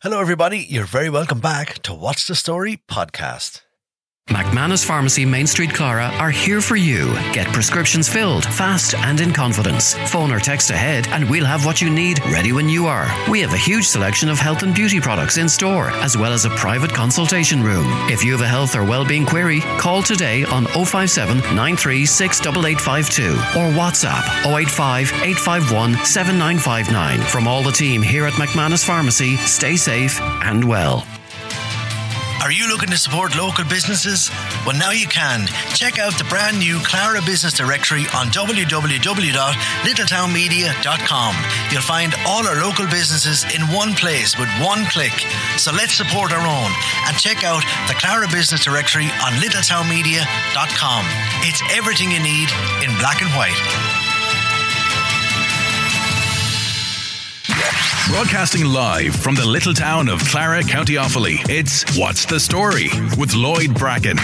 Hello, everybody. You're very welcome back to What's the Story podcast. McManus Pharmacy, Main Street, Clara are here for you. Get prescriptions filled fast and in confidence. Phone or text ahead, and we'll have what you need ready when you are. We have a huge selection of health and beauty products in store, as well as a private consultation room. If you have a health or well-being query, call today on 057 936 8852 or WhatsApp 085 851 7959. From all the team here at McManus Pharmacy, stay safe and well. Are you looking to support local businesses? Well, now you can. Check out the brand new Clara Business Directory on www.littletownmedia.com. You'll find all our local businesses in one place with one click. So let's support our own and check out the Clara Business Directory on littletownmedia.com. It's everything you need in black and white. Broadcasting live from the little town of Clara, County Offaly, it's What's the Story with Lloyd Bracken.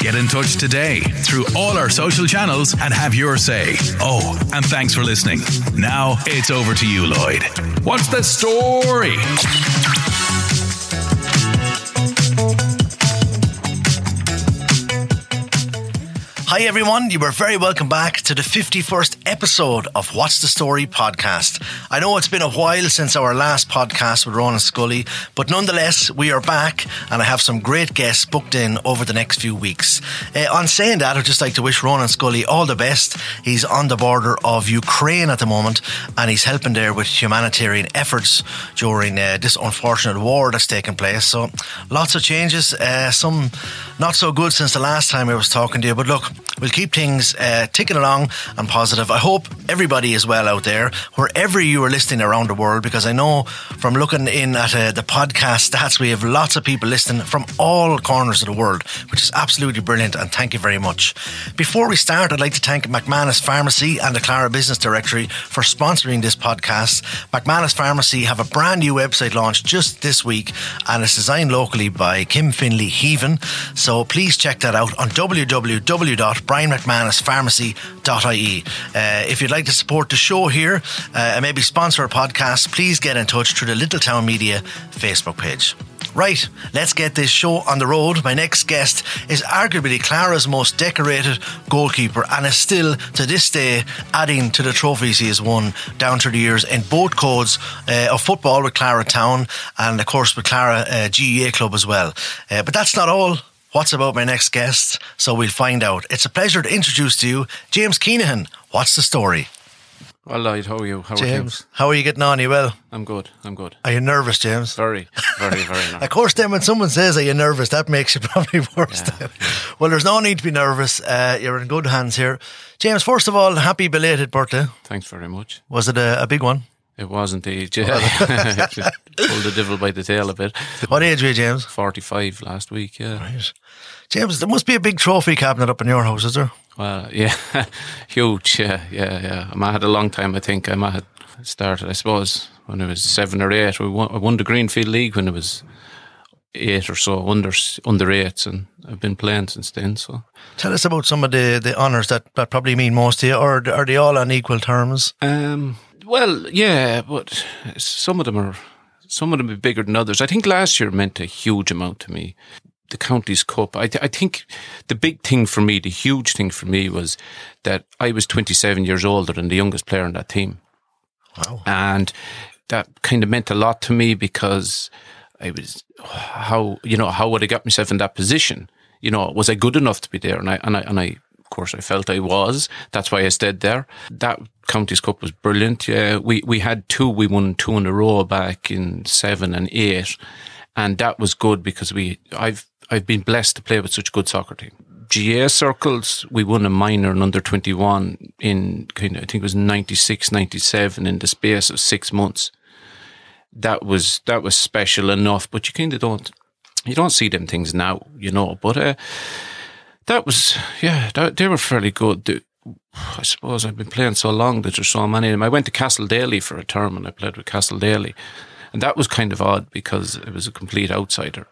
Get in touch today through all our social channels and have your say. Oh, and thanks for listening. Now it's over to you, Lloyd. What's the story? Hi, everyone. You are very welcome back to the 51st episode of What's the Story podcast. I know it's been a while since our last podcast with Ronan Scully, but nonetheless, we are back and I have some great guests booked in over the next few weeks. Uh, on saying that, I'd just like to wish Ronan Scully all the best. He's on the border of Ukraine at the moment and he's helping there with humanitarian efforts during uh, this unfortunate war that's taken place. So, lots of changes, uh, some not so good since the last time I was talking to you, but look, we'll keep things uh, ticking along and positive. I hope everybody is well out there, wherever you are listening around the world, because I know from looking in at uh, the podcast stats, we have lots of people listening from all corners of the world, which is absolutely brilliant. And thank you very much. Before we start, I'd like to thank McManus Pharmacy and the Clara Business Directory for sponsoring this podcast. McManus Pharmacy have a brand new website launched just this week, and it's designed locally by Kim Finley Heaven. So please check that out on www.brianmcmanuspharmacy.ie. Uh, if you'd like to support the show here uh, and maybe sponsor a podcast, please get in touch through the Little Town Media Facebook page. Right, let's get this show on the road. My next guest is arguably Clara's most decorated goalkeeper and is still, to this day, adding to the trophies he has won down through the years in both codes uh, of football with Clara Town and, of course, with Clara uh, GAA Club as well. Uh, but that's not all. What's about my next guest? So we'll find out. It's a pleasure to introduce to you James Keenahan. What's the story? Well, Lloyd, how are you? How James, how are you getting on? Are you well? I'm good. I'm good. Are you nervous, James? Very, very, very nervous. of course, then when someone says, "Are you nervous?" that makes you probably worse. Yeah. Well, there's no need to be nervous. Uh, you're in good hands here, James. First of all, happy belated birthday. Thanks very much. Was it a, a big one? It was indeed. Yeah. Pulled the devil by the tail a bit. What age were you, James? 45 last week, yeah. Right. James, there must be a big trophy cabinet up in your house, is there? Well, yeah, huge, yeah, yeah, yeah. I had a long time, I think. I might have started, I suppose, when I was seven or eight. We won, I won the Greenfield League when I was eight or so, under under eights, and I've been playing since then. So, tell us about some of the, the honours that, that probably mean most to you, or are they all on equal terms? Um, well, yeah, but some of them are some of them are bigger than others. I think last year meant a huge amount to me. The county's cup. I, th- I think the big thing for me, the huge thing for me, was that I was 27 years older than the youngest player on that team. Wow! And that kind of meant a lot to me because I was how you know how would I got myself in that position? You know, was I good enough to be there? And I and I and I of course, I felt I was. That's why I stayed there. That Counties Cup was brilliant. Yeah, we we had two. We won two in a row back in seven and eight, and that was good because we. I've I've been blessed to play with such a good soccer team. GAA circles, we won a minor and under 21 in kind of, I think it was 96, 97 in the space of six months. That was, that was special enough, but you kind of don't, you don't see them things now, you know, but, uh, that was, yeah, that, they were fairly good. I suppose I've been playing so long that there's so many of them. I went to Castle Daly for a term and I played with Castle Daly. And that was kind of odd because it was a complete outsider.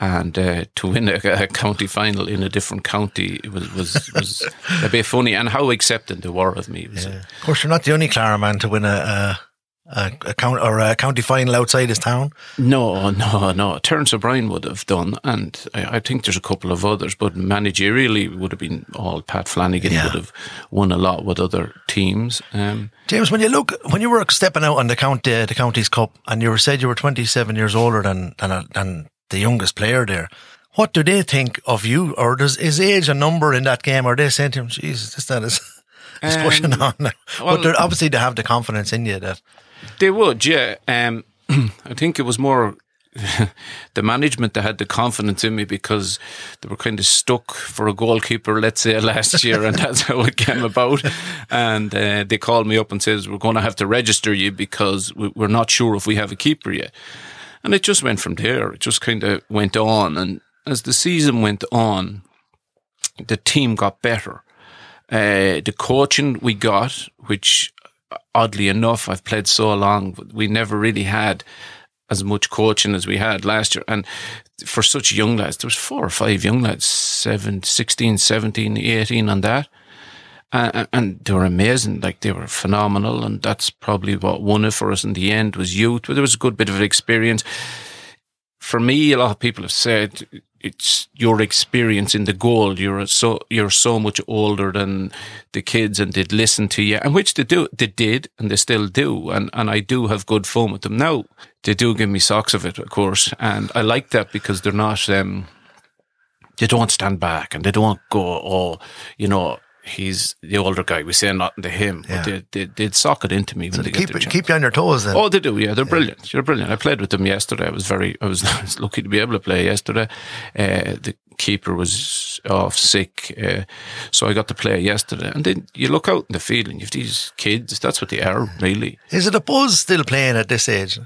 And uh, to win a, a, county final in a different county it was, was, was a bit funny. And how accepting they were of me. Yeah. Of course, you're not the only Clara man to win a, a a, a count or a county final outside his town? No, no, no. Terence O'Brien would have done, and I, I think there's a couple of others, but managerially would have been all Pat Flanagan Yeah. would have won a lot with other teams. Um, James, when you look, when you were stepping out on the county, uh, the counties cup, and you were said you were 27 years older than than, uh, than the youngest player there, what do they think of you? Or does is age a number in that game? Or they saying to him, "Jesus, this that is." is um, pushing on well- but they're, obviously they have the confidence in you that They would, yeah. Um, I think it was more the management that had the confidence in me because they were kind of stuck for a goalkeeper, let's say, last year, and that's how it came about. And uh, they called me up and says, "We're going to have to register you because we- we're not sure if we have a keeper yet." And it just went from there. It just kind of went on, and as the season went on, the team got better. Uh, the coaching we got, which oddly enough, I've played so long, we never really had as much coaching as we had last year. And for such young lads, there was four or five young lads, seven, 16, 17, 18 on that. Uh, and they were amazing. Like they were phenomenal. And that's probably what won it for us in the end was youth. But there was a good bit of experience. For me, a lot of people have said it's your experience in the goal. You're so you're so much older than the kids, and they'd listen to you, and which they do. They did, and they still do, and and I do have good fun with them. Now they do give me socks of it, of course, and I like that because they're not. Um, they don't stand back, and they don't go, oh, you know. He's the older guy. We say nothing to him, Yeah. but they, they, they'd sock it into me when so they they keep chance. keep you on your toes. Then Oh, they do. Yeah, they're brilliant. They're brilliant. I played with them yesterday. I was very, I was, I was lucky to be able to play yesterday. Uh, the keeper was off sick, uh, so I got to play yesterday. And then you look out in the field and you've these kids. That's what they are, really. is it a buzz still playing at this age?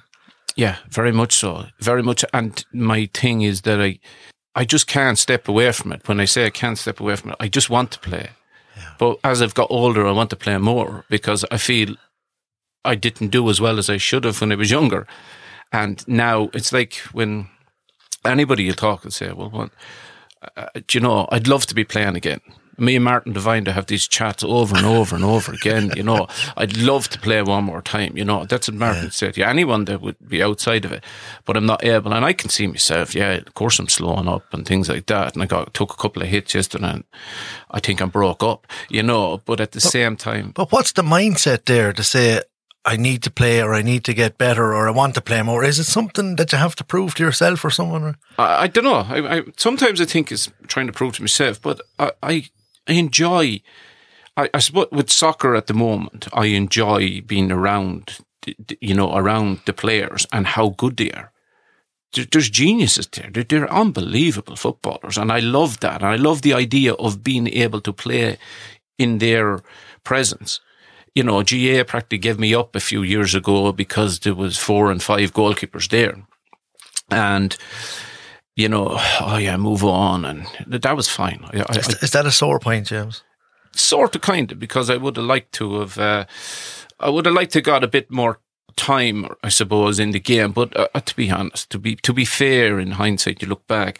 Yeah, very much so. Very much. And my thing is that I, I just can't step away from it. When I say I can't step away from it, I just want to play. But as I've got older, I want to play more because I feel I didn't do as well as I should have when I was younger. And now it's like when anybody you talk and say, well, what, uh, do you know, I'd love to be playing again. Me and Martin Devine to have these chats over and over and over again. You know, I'd love to play one more time. You know, that's what Martin said. Yeah, anyone that would be outside of it, but I'm not able. And I can see myself. Yeah, of course I'm slowing up and things like that. And I got took a couple of hits yesterday, and I think I'm broke up. You know, but at the same time, But what's the mindset there to say I need to play or I need to get better or I want to play more? Is it something that you have to prove to yourself or someone? I, I don't know. I, I sometimes I think it's trying to prove to myself, but I I, enjoy. I, I suppose with soccer at the moment, I enjoy being around, you know, around the players and how good they are. There's geniuses there. They're, they're unbelievable footballers, and I love that. And I love the idea of being able to play in their presence. You know, GAA practically gave me up a few years ago because there was four and five goalkeepers there, and you know, oh yeah, move on, and that was fine. I, I, Is, is that a sore point, James? sort of kind of because I would have liked to have uh, I would have liked to got a bit more time I suppose in the game but uh, to be honest to be to be fair in hindsight you look back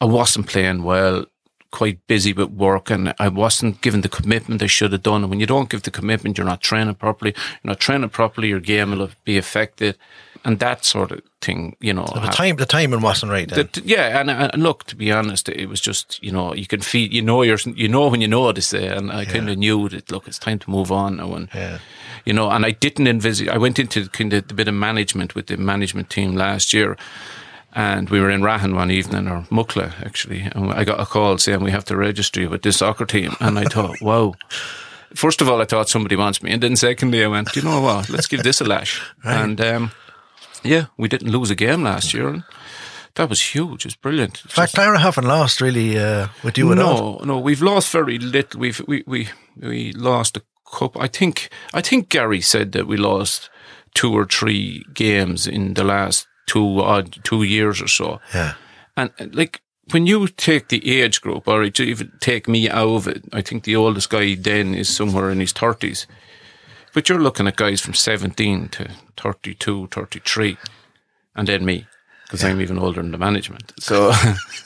I wasn't playing well quite busy with work and I wasn't given the commitment I should have done and when you don't give the commitment you're not training properly you're not training properly your game will be affected and that sort of thing you know The time, the timing wasn't right. Then. that, yeah, and, and look, to be honest, it was just you know you can feel you know you're you know when you know to say, and I kind of knew that look, it's time to move on now, and Yeah. you know, and I didn't envisage. I went into kind of the bit of management with the management team last year. And we were in Rahan one evening, or Mucklagh actually, and I got a call saying we have to register you with this soccer team. And I thought, wow. First of all, I thought somebody wants me, and then secondly, I went, you know what? Let's give this a lash. And um, yeah, we didn't lose a game last year, and that was huge. It's brilliant. In fact, Clara haven't lost really uh, with you at all. no, no, we've lost very little. We've we we we lost a cup. I think I think Gary said that we lost two or three games in the last two odd two years or so. Yeah. And like when you take the age group, or even take me out of it, I think the oldest guy then is somewhere in his thirties. But you're looking at guys from 17 to 32, 33, and then me. because I'm even older than the management. So,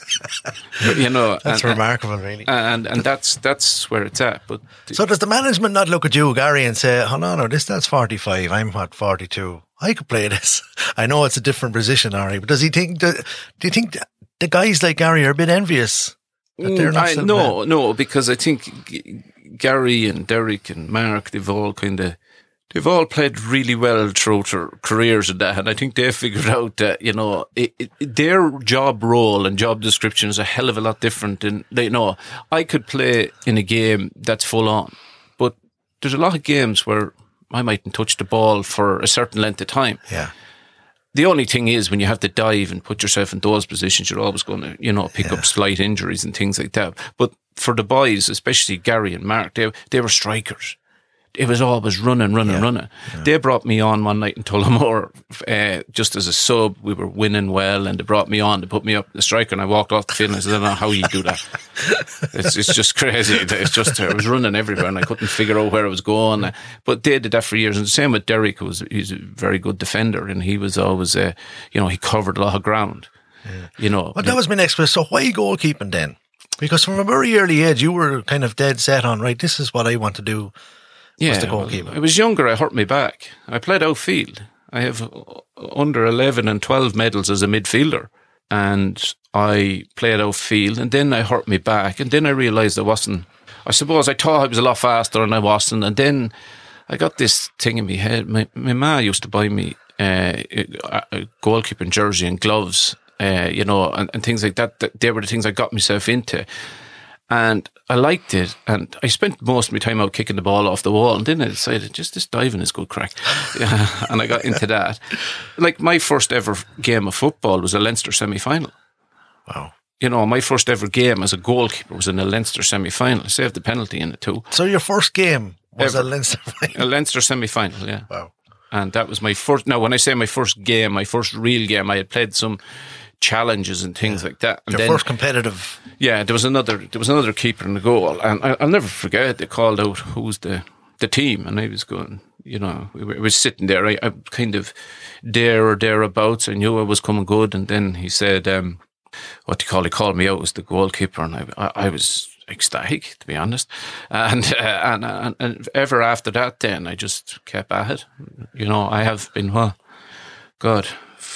you know, That's and, remarkable, really. and and that's that's where it's at. But So does the management not look at you, Gary, and say, "Oh no, no, this that's forty five. I'm what forty two. I could play this." I know it's a different position, Ari, but does he think? Do, do you think the guys like Gary are a bit envious? that they're not Mm, I, no, no, because I think Gary and Derek and Mark, they've all kind of, they've all played really well throughout their careers and that. And I think they figured out that, you know, it, it, their job role and job description is a hell of a lot different than, they know, I could play in a game that's full on, but there's a lot of games where I mightn't touch the ball for a certain length of time. Yeah, The only thing is when you have to dive and put yourself in those positions, you're always going to, you know, pick up slight injuries and things like that. But for the boys, especially Gary and Mark, they, they were strikers. It was always running, running, running. They brought me on one night in Tullamore, uh, just as a sub. We were winning well, and they brought me on to put me up the striker. And I walked off the field and I said, "I don't know how you do that. it's, it's just crazy. It's just I was running everywhere, and I couldn't figure out where I was going. But they did that for years. And the same with Derek, who was he's a very good defender, and he was always, uh, you know, he covered a lot of ground. You know, but that was my next question. So why goalkeeping then? Because from a very early age, you were kind of dead set on right. This is what I want to do. yeah, the goalkeeper? I was younger. I hurt my back. I played outfield. I have uh, under eleven and twelve medals as a midfielder, and I played outfield. And then I hurt my back, and then I realised I wasn't. I suppose I thought I was a lot faster, and I wasn't. And then I got this thing in my head. My my ma used to buy me uh, a, a goalkeeping jersey and gloves, uh, you know, and, and things like that. That- They were the things I got myself into and I liked it. And I spent most of my time out kicking the ball off the wall. And then I decided just this diving is good crack. Yeah, and I got into that. Like my first ever game of football was a Leinster semi final. Wow. You know, my first ever game as a goalkeeper was in a Leinster semi final. I saved the penalty in it too. So your first game was Ever. a Leinster final. A Leinster semi final, yeah. Wow. And that was my first. Now, when I say my first game, my first real game, I had played some challenges and things like that. And Your then, first competitive. Yeah, there was another there was another keeper in the goal, and I, I'll never forget. They called out who's the the team, and I was going. You know, we were, was sitting there. I, I kind of there or thereabouts. I knew I was coming good, and then he said, um, "What do you call?" He called me out as the goalkeeper, and I, I, I was ecstatic to be honest. And, uh, and and and ever after that, then I just kept at it. You know, I have been well, God,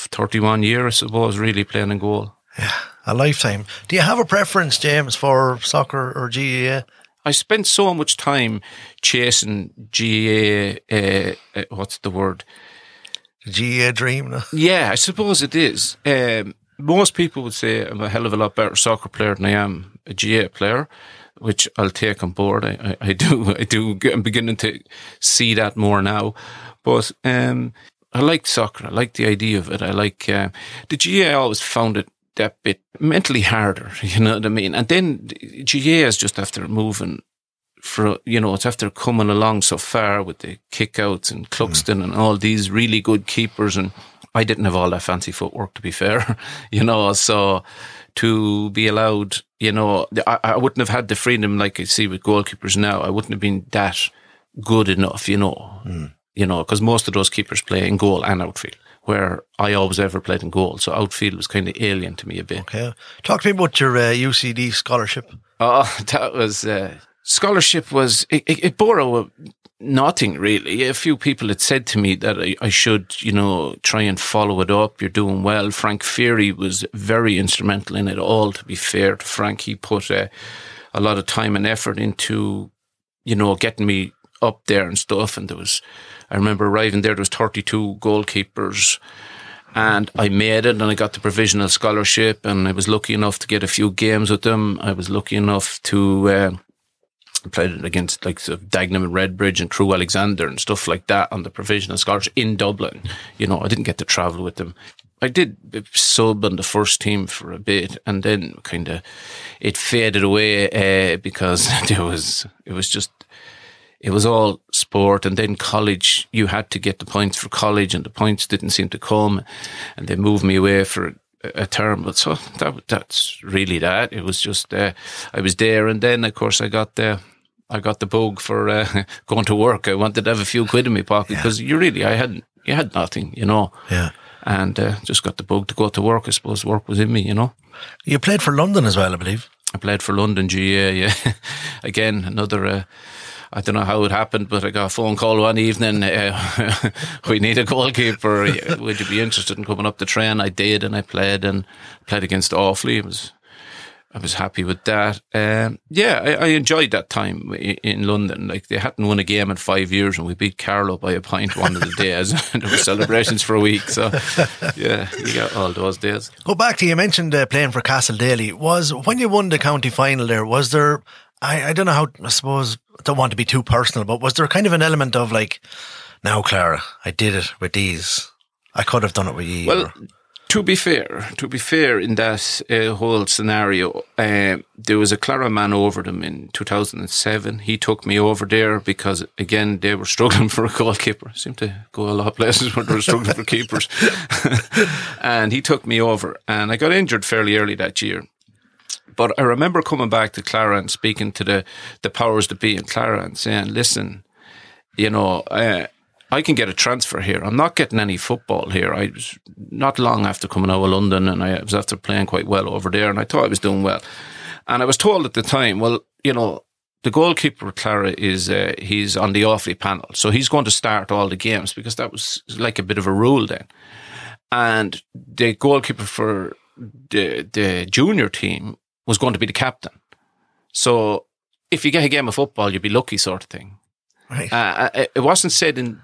thirty one years, I suppose, really playing in goal. Yeah, a lifetime. Do you have a preference, James, for soccer or GAA? I spent so much time chasing GAA. Uh, uh, what's the word? GAA dream? no? Yeah, I suppose it is. Um, most people would say I'm a hell of a lot better soccer player than I am a GAA player, which I'll take on board. I, I, I do. I do. I'm beginning to see that more now, but um, I like soccer. I like the idea of it. I like uh, the GAA. I always found it that bit mentally harder. You know what I mean? And then GAA is just after moving for you know it's after coming along so far with the kickouts and Cluxton and all these really good keepers and I didn't have all that fancy footwork to be fair you know so to be allowed you know I, I wouldn't have had the freedom like I see with goalkeepers now I wouldn't have been that good enough you know you know because most of those keepers play in goal and outfield where I always ever played in goal so outfield was kind of alien to me a bit Okay. Talk to me about your uh, UCD scholarship. Oh, that was uh, scholarship was it, it, it bore a, nothing really. A few people had said to me that I, I should, you know, try and follow it up. You're doing well. Frank Fury was very instrumental in it all. To be fair to Frank, he put uh, a lot of time and effort into, you know, getting me up there and stuff. And there was, I remember arriving there. There was 32 goalkeepers and I made it and I got the provisional scholarship and I was lucky enough to get a few games with them. I was lucky enough to uh, play against like sort of Dagenham and Redbridge and Crewe Alexandra and stuff like that on the provisional scholarship in Dublin. You know, I didn't get to travel with them. I did sub on the first team for a bit and then kind of it faded away uh, because there was, it was just, it was all sport and then college you had to get the points for college and the points didn't seem to come and they moved me away for a, a term but so that that's really that it was just uh, I was there and then of course I got the I got the bug for uh, going to work I wanted to have a few quid in my pocket because you really I hadn't you had nothing you know Yeah. and uh, just got the bug to go to work. I suppose work was in me, you know. You played for London as well, I believe. I played for London GAA. Yeah, again another. Uh, I don't know how it happened, but I got a phone call one evening. Uh, we need a goalkeeper. Would you be interested in coming up the train? I did, and I played and played against Offaly. It was I was happy with that. Um, yeah, I, I, enjoyed that time in London. Like they hadn't won a game in five years, and we beat Carlow by a pint point one of the days. there were celebrations for a week. So yeah, you got all those days. Go back to you mentioned uh, playing for Castle Daly. Was when you won the county final there? Was there? I, I don't know how. I suppose I don't want to be too personal, but was there kind of an element of like, now Clara, I did it with these. I could have done it with you. Well. Or, to be fair, to be fair, in that uh, whole scenario, uh, there was a Clara man over them in 2007. He took me over there because, again, they were struggling for a goalkeeper. Seemed to go a lot of places where they were struggling for keepers. and he took me over, and I got injured fairly early that year. But I remember coming back to Clara and speaking to the, the powers that be in Clara and saying, listen, you know, uh, I can get a transfer here. I'm not getting any football here. I was not long after coming out of London and I was after playing quite well over there and I thought I was doing well. And I was told at the time, well, you know, the goalkeeper Clara is uh, he's on the Offaly panel, so he's going to start all the games because that was like a bit of a rule then. And the goalkeeper for the the junior team was going to be the captain. So if you get a game of football, you'd be lucky, sort of thing. Right. Uh, uh it wasn't said in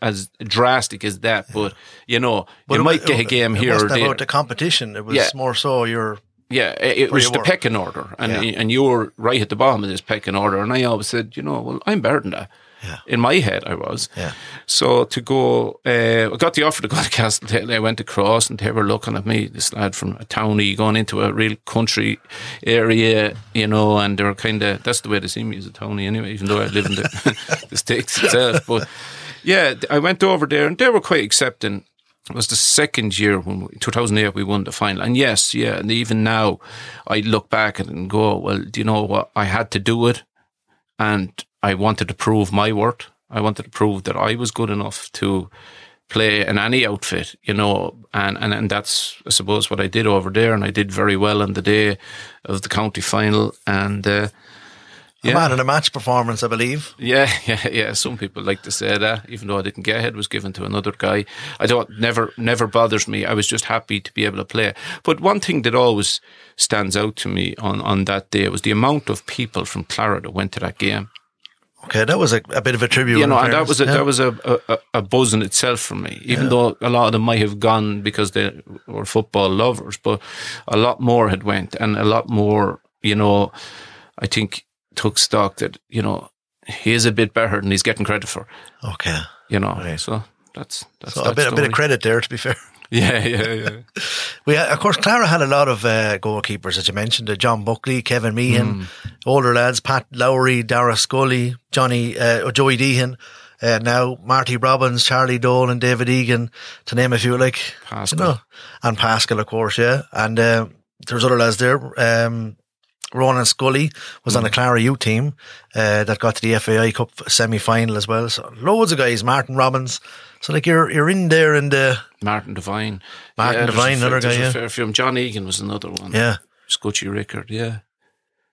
as drastic as that, but you know, but you might get a game here or there. About the competition, it was yeah. more so your. Yeah, it, it was the pecking order, and yeah. and you were right at the bottom of this pecking order. And I always said, you know, well, I'm better than that. Yeah. In my head, I was. Yeah. So to go, uh, I got the offer to go to Castle. I went across, and they were looking at me, this lad from a townie going into a real country area, you know, and they were kind of, that's the way they see me as a townie anyway, even though I live in the, the States itself. But yeah, I went over there, and they were quite accepting it was the second year when we, 2008 we won the final and yes yeah and even now i look back at it and go well do you know what i had to do it and I wanted to prove my worth. I wanted to prove that I was good enough to play in any outfit, you know, and, and, and that's, I suppose, what I did over there. And I did very well on the day of the county final. And, uh, yeah. A man in a match performance, I believe. Yeah, yeah, yeah. Some people like to say that, even though I didn't get it, was given to another guy. I don't never never bothers me. I was just happy to be able to play. But one thing that always stands out to me on, on that day was the amount of people from Clara that went to that game. Okay, that was a, a bit of a tribute. You know, and that was a, yeah. that was a, a, a, buzz in itself for me. Even yeah. though a lot of them might have gone because they were football lovers, but a lot more had went, and a lot more. You know, I think took stock that you know he is a bit better than he's getting credit for. Okay, you know, right. so that's that's so a bit story. a bit of credit there. To be fair. Yeah, yeah, yeah. we of course Clara had a lot of uh, goalkeepers, as you mentioned, uh, John Buckley, Kevin Meehan, mm. older lads, Pat Lowry, Dara Scully, Johnny, uh, Joey Deehan. Uh, now Marty Robbins, Charlie Dole, and David Egan, to name a few, like Pascal, you know, and Pascal, of course, yeah. And uh, there's other lads there. Um, Ronan Scully was mm. on the Clara U team uh, that got to the FAI Cup semi final as well. So loads of guys, Martin Robbins. So like you're you're in there in the Martin Devine, Martin yeah, Devine, another guy. Yeah, fair few. John Egan was another one. Yeah, Scutchy Rickard. Yeah.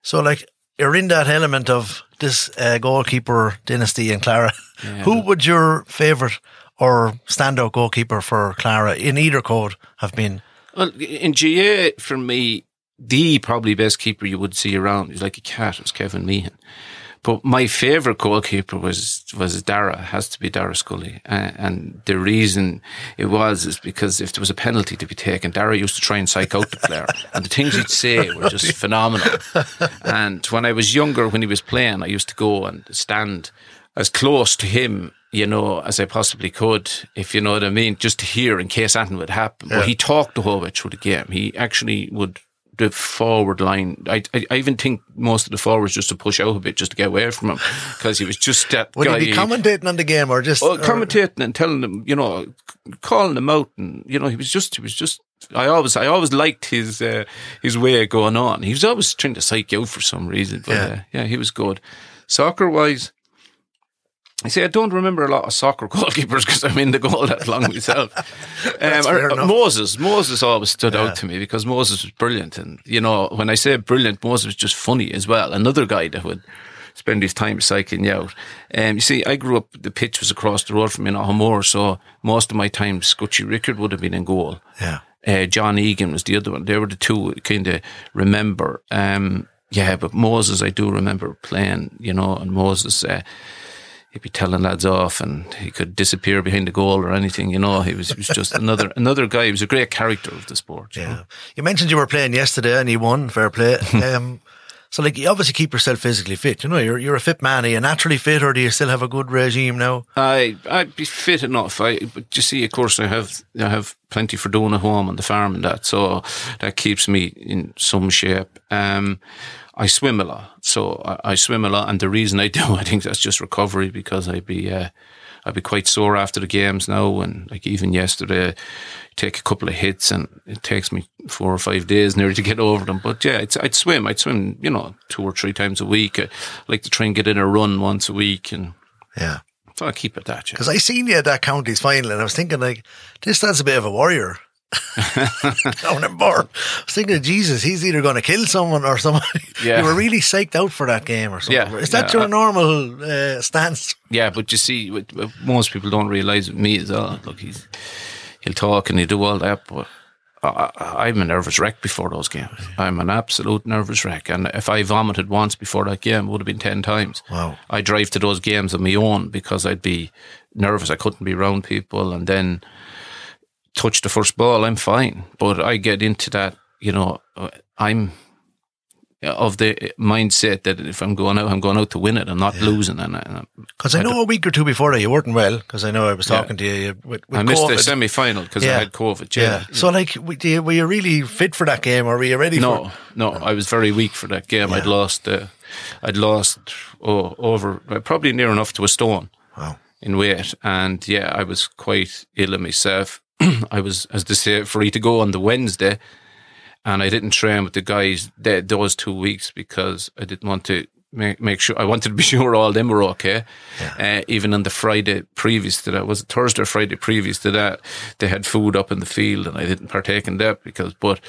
So like you're in that element of this uh, goalkeeper dynasty in Clara. Yeah, Who would your favourite or standout goalkeeper for Clara in either code have been? Well, in GAA for me, the probably best keeper you would see around. He's like a cat. It Was Kevin Meehan. But my favourite goalkeeper was was Dara. Has to be Dara Scully, and the reason it was is because if there was a penalty to be taken, Dara used to try and psych out the player, and the things he'd say were just phenomenal. And when I was younger, when he was playing, I used to go and stand as close to him you know, as I possibly could, if you know what I mean, just to hear in case anything would happen. Yeah. But he talked the whole way through the game. He actually would the forward line. I, I, I, even think most of the forwards just to push out a bit just to get away from him because he was just that Would guy. he be commentating on the game or just oh, commentating and telling them, you know, calling them out, and you know, he was just he was just. I always I always liked his uh, his way of going on. He was always trying to psych you out for some reason, but yeah, uh, yeah he was good. Soccer wise, I say I don't remember a lot of soccer goalkeepers because I'm in the goal that long myself. um, or- enough. Moses, Moses always stood Yeah. out to me because Moses was brilliant, and you know when I say brilliant, Moses was just funny as well. Another guy that would spend his time psyching you out. Um, you see, I grew up. The pitch was across the road from me in Ahomore, so most of my time, Scutchy Rickard would have been in goal. Yeah. Uh, John Egan was the other one. They were the two kind of remember. Um, yeah, but Moses, I do remember playing, you know, and Moses, uh, he'd be telling lads off and he could disappear behind the goal or anything, you know. He was, he was just another another guy. He was a great character of the sport. you know. Yeah. You mentioned you were playing yesterday and you won. Fair play. um, so, like, you obviously keep yourself physically fit. You know, you're you're a fit man. Are you naturally fit, or do you still have a good regime now? I I'd be fit enough. I but you see, of course, I have I have plenty for doing at home on the farm and that, so that keeps me in some shape. Um, I swim a lot, so I, I swim a lot, and the reason I do, I think that's just recovery because I'd be uh, I'd be quite sore after the games now, and like even yesterday, take a couple of hits, and it takes me four or five days nearly to get over them. But yeah, it's, I'd swim. I'd swim, you know, two or three times a week. I like to try and get in a run once a week, and Yeah. so I keep it that. Yeah. Because I seen you at that county's final, and I was thinking, like, this lad's a bit of a warrior. Down in Bourne. I was thinking, of Jesus, he's either going to kill someone or somebody. Yeah. you were really psyched out for that game or something. Yeah, Is that yeah, your I- normal uh, stance? Yeah, but you see, what- what most people don't realise with me as well. Look, he's he'll talk and he'll do all that, but I, I'm a nervous wreck before those games. I'm an absolute nervous wreck, and if I vomited once before that game, it would have been ten times. Wow. I drive to those games on my own because I'd be nervous. I couldn't be around people, and then touch the first ball, I'm fine. But I get into that, you know, I'm of the mindset that if I'm going out, I'm going out to win it. I'm not losing, and, Because I know a week or two before that you weren't well. Because I know I was talking to you with, with I missed COVID. the semi final because Yeah. I had COVID. yeah. Yeah. So, like, were you really fit for that game, or were you ready for? No, no, I was very weak for that game. I'd lost, uh, I'd lost oh, over probably near enough to a stone Wow. in weight, and yeah, I was quite ill in myself. I was, as they say, free to go on the Wednesday, and I didn't train with the guys th those two weeks because I didn't want to make, make sure. I wanted to be sure all them were okay. Uh, even on the Friday previous to that, was it Thursday or Friday previous to that, they had food up in the field, and I didn't partake in that because. But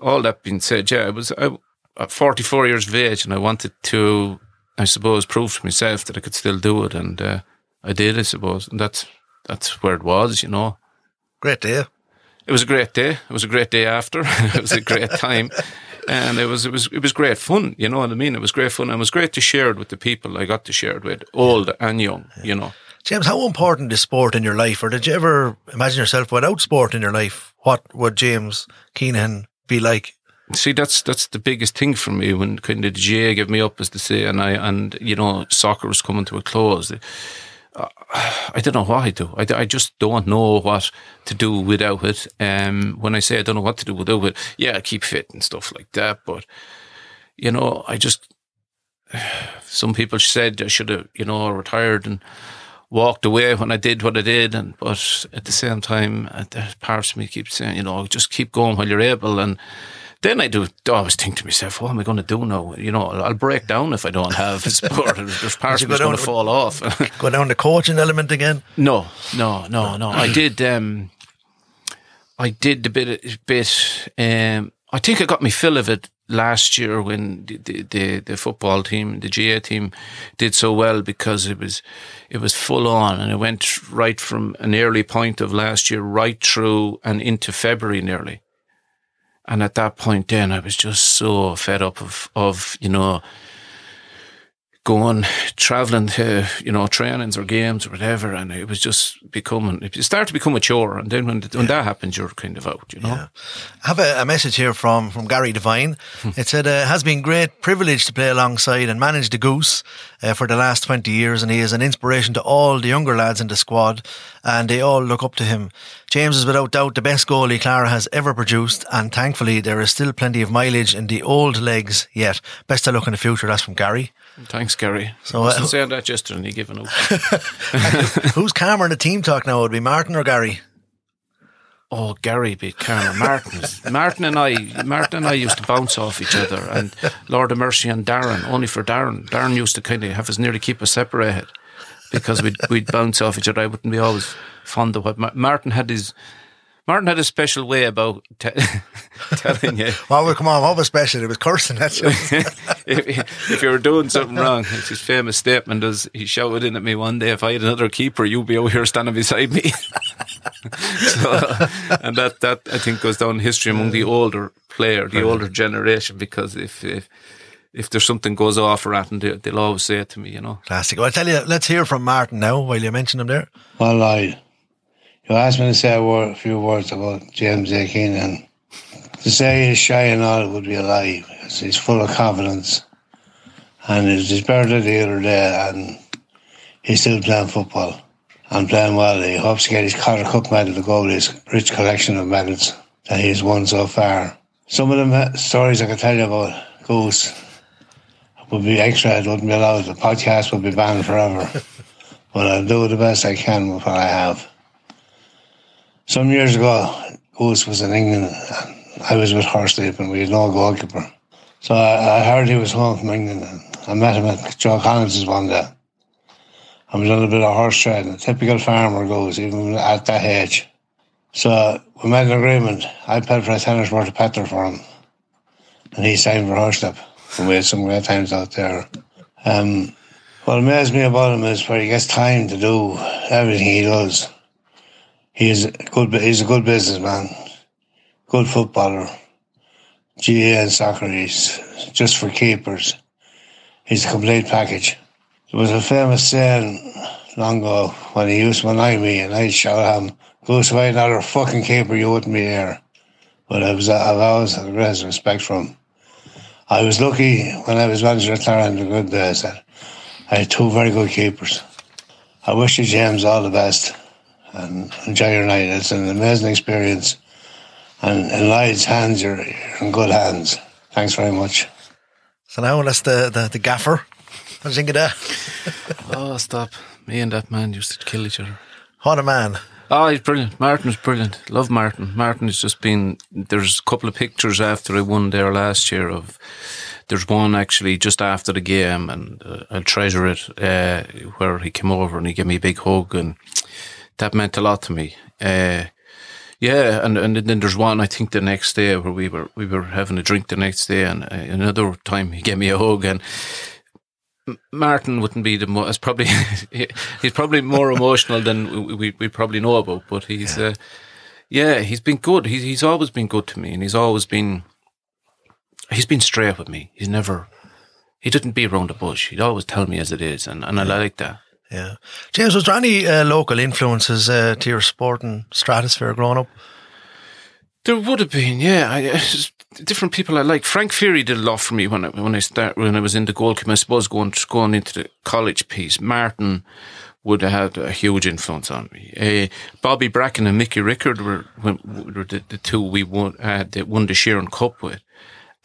all that being said, yeah, I was I, at 44 years of age, and I wanted to, I suppose, prove to myself that I could still do it, and uh, I did, I suppose, and that's that's where it was, you know. Great day. It was a great day. It was a great day after. it was a great time. And it was it was it was great fun, you know what I mean? It was great fun and it was great to share it with the people I got to share it with, old and young, you know. James, how important is sport in your life? Or did you ever imagine yourself without sport in your life? What would James Keenan be like? See, that's that's the biggest thing for me when kind of the GAA gave me up, as they say, and I and you know soccer was coming to a close. I don't know what I do. I, I just don't know what to do without it. Um, when I say I don't know what to do without it, yeah, I keep fit and stuff like that. But you know, I just some people said I should have, you know, retired and walked away when I did what I did, and but at the same time, uh, there's parts of me keep saying, you know, just keep going while you're able, and then I do I always think to myself, what am I going to do now? You know, I'll break down if I don't have sport. There's parts of me's going to fall off. Go down the coaching element again? no, no, no, no. I did. Um, I did a bit, bit. Um, I think I got my fill of it last year when the, the, the, the football team, the GAA team, did so well because it was it was full on and it went right from an early point of last year right through and into February nearly. And at that point, then I was just so fed up of of you know going traveling to you know trainings or games or whatever, and it was just becoming it started to become a chore. And then when when that happens, you're kind of out, you know. I have a, a message here from, from Gary Devine. it said, uh, has been great privilege to play alongside and manage the Goose uh, for the last 20 years and he is an inspiration to all the younger lads in the squad and they all look up to him. James is without doubt the best goalie Clara has ever produced and thankfully there is still plenty of mileage in the old legs yet. Best of luck in the future. That's from Gary. Thanks, Gary. So, I uh, wasn't saying that yesterday, and he given up. Who's calmer in the team talk now? Would it be Martin or Gary? Oh, Gary Cameron Martin. Martin and I, Martin and I used to bounce off each other, and Lord of Mercy and Darren. Only for Darren, Darren used to kind of have us nearly keep us separated because we'd we'd bounce off each other. I wouldn't be always fond of what Ma- Martin had his. Martin had a special way about te- telling you Well, well, come on, what was special? It was cursing. That's if, if you were doing something wrong. It's his famous statement is he shouted in at me one day, if I had another keeper, you'd be over here standing beside me. so, and that, that I think goes down in history among the older player, the older generation, because if, if if there's something goes off or anything, they, they'll always say it to me, you know. Classic. Well, I tell you, let's hear from Martin now while you mention him there. Well, I, you asked me to say a, word, a few words about James A. Keenan. To say he's shy and all would be a lie. He's full of confidence. And he was his birthday the other day, and he's still playing football and playing well. He hopes to get his Cotter Cup medal to go with his rich collection of medals that he's won so far. Some of the stories I can tell you about Goose would be extra. It wouldn't be allowed. The podcast would be banned forever. but I'll do the best I can with what I have. Some years ago, Goose was in England. And I was with Horsley, and we had no goalkeeper. So I, I, heard he was home from England. And I met him at Joe Collins's one day. I was on a bit of horse trading. A typical farmer goes, even at that age. So we made an agreement. I paid for a tennis worth of petrol for him. And he signed for Horsley. And we had some great times out there. Um, what amazed me about him is where he gets time to do everything he does. He's a good, he's a good businessman, good footballer. GAA and soccer, he's just for keepers. He's a complete package. There was a famous saying long ago when he used to annoy me and I'd shout him, I had another fucking keeper, you wouldn't be here. But I was, I've always had the greatest respect for him. I was lucky when I was manager at Clara in the good days I had two very good keepers. I wish you, James, all the best and enjoy your night. It's an amazing experience. And in Lloyd's hands, you're, you're in good hands. Thanks very much. So now that's the, the, the gaffer. What do you think of that? oh, stop. Me and that man used to kill each other. What a man. Oh, he's brilliant. Martin's brilliant. Love Martin. Martin has just been. There's a couple of pictures after I won there last year of. There's one actually just after the game, and uh, I'll treasure it. Uh, where he came over and he gave me a big hug, and that meant a lot to me. Uh, yeah, and and then there's one I think the next day where we were we were having a drink the next day, and uh, another time he gave me a hug, and Martin wouldn't be the most. Probably he's probably more emotional than we, we probably know about. But he's yeah, uh, yeah he's been good. He's he's always been good to me, and he's always been he's been straight with me. He's never he didn't be around the bush. He'd always tell me as it is, and and I like that. Yeah, James, was there any uh, local influences uh, to your sporting stratosphere growing up? There would have been, yeah. I, different people I like. Frank Fury did a lot for me when I, when I start when I was in the goalkeeper. I suppose going going into the college piece. Martin would have had a huge influence on me. Uh, Bobby Bracken and Mickey Rickard were, were the, the, two we won uh, won the Sheeran Cup with,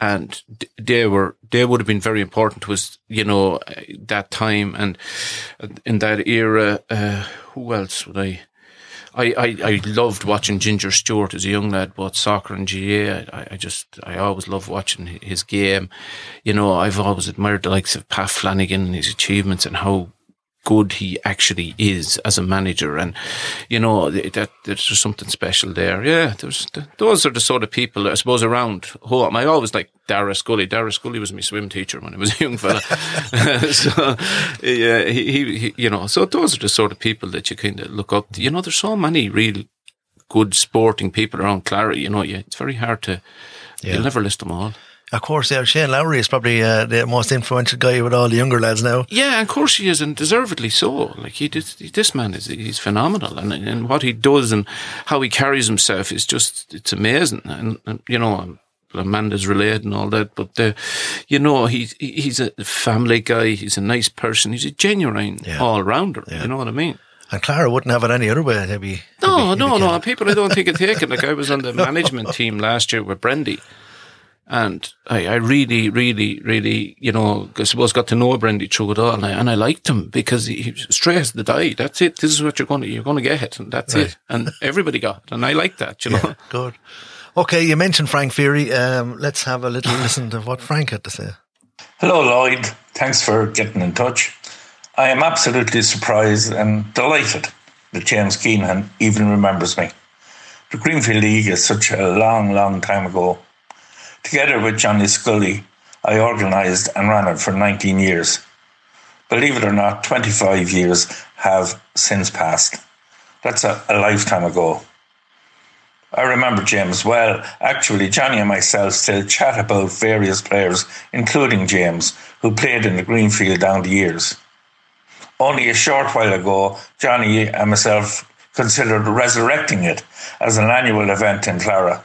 and they were they would have been very important to us. You know that time and in that era. Uh, who else would I? I, I, I loved watching Ginger Stewart as a young lad, both soccer and GAA. I, I just, I always loved watching his game. You know, I've always admired the likes of Pat Flanagan and his achievements and how good he actually is as a manager. And, you know, that there's something special there. Yeah, there's, those are the sort of people, I suppose, around home. I always like Dara Scully. Dara Scully was my swim teacher when I was a young fella. so, yeah, he, he, you know, so those are the sort of people that you kind of look up to. You know, there's so many real good sporting people around Clara, you know, yeah, it's very hard to, yeah. you'll never list them all. Of course, yeah. Shane Lowry is probably uh, the most influential guy with all the younger lads now. Yeah, of course he is, and deservedly so. Like he did, this man is he's phenomenal, and and what he does and how he carries himself is just it's amazing. And, and you know, Amanda's related and all that, but uh, you know, he's he's a family guy. He's a nice person. He's a genuine yeah. all rounder. Yeah. You know what I mean? And Clara wouldn't have it any other way. They'd be, no, be, no, no. People I don't think would take it. Like I was on the management team last year with Brendy and I, I really, really, really, you know, I suppose got to know Brendy through it all, and I, and I liked him because he, he straight as the die. That's it. This is what you're going to you're going to get, and that's right. it. And everybody got, it. and I like that. You know, yeah, good. Okay, you mentioned Frank Fury. Um, let's have a little listen to what Frank had to say. Hello, Lloyd. Thanks for getting in touch. I am absolutely surprised and delighted that James Keenan even remembers me. The Greenfield League is such a long, long time ago. Together with Johnny Scully, I organised and ran it for 19 years. Believe it or not, 25 years have since passed. That's a, a lifetime ago. I remember James well. Actually, Johnny and myself still chat about various players, including James, who played in the Greenfield down the years. Only a short while ago, Johnny and myself considered resurrecting it as an annual event in Clara.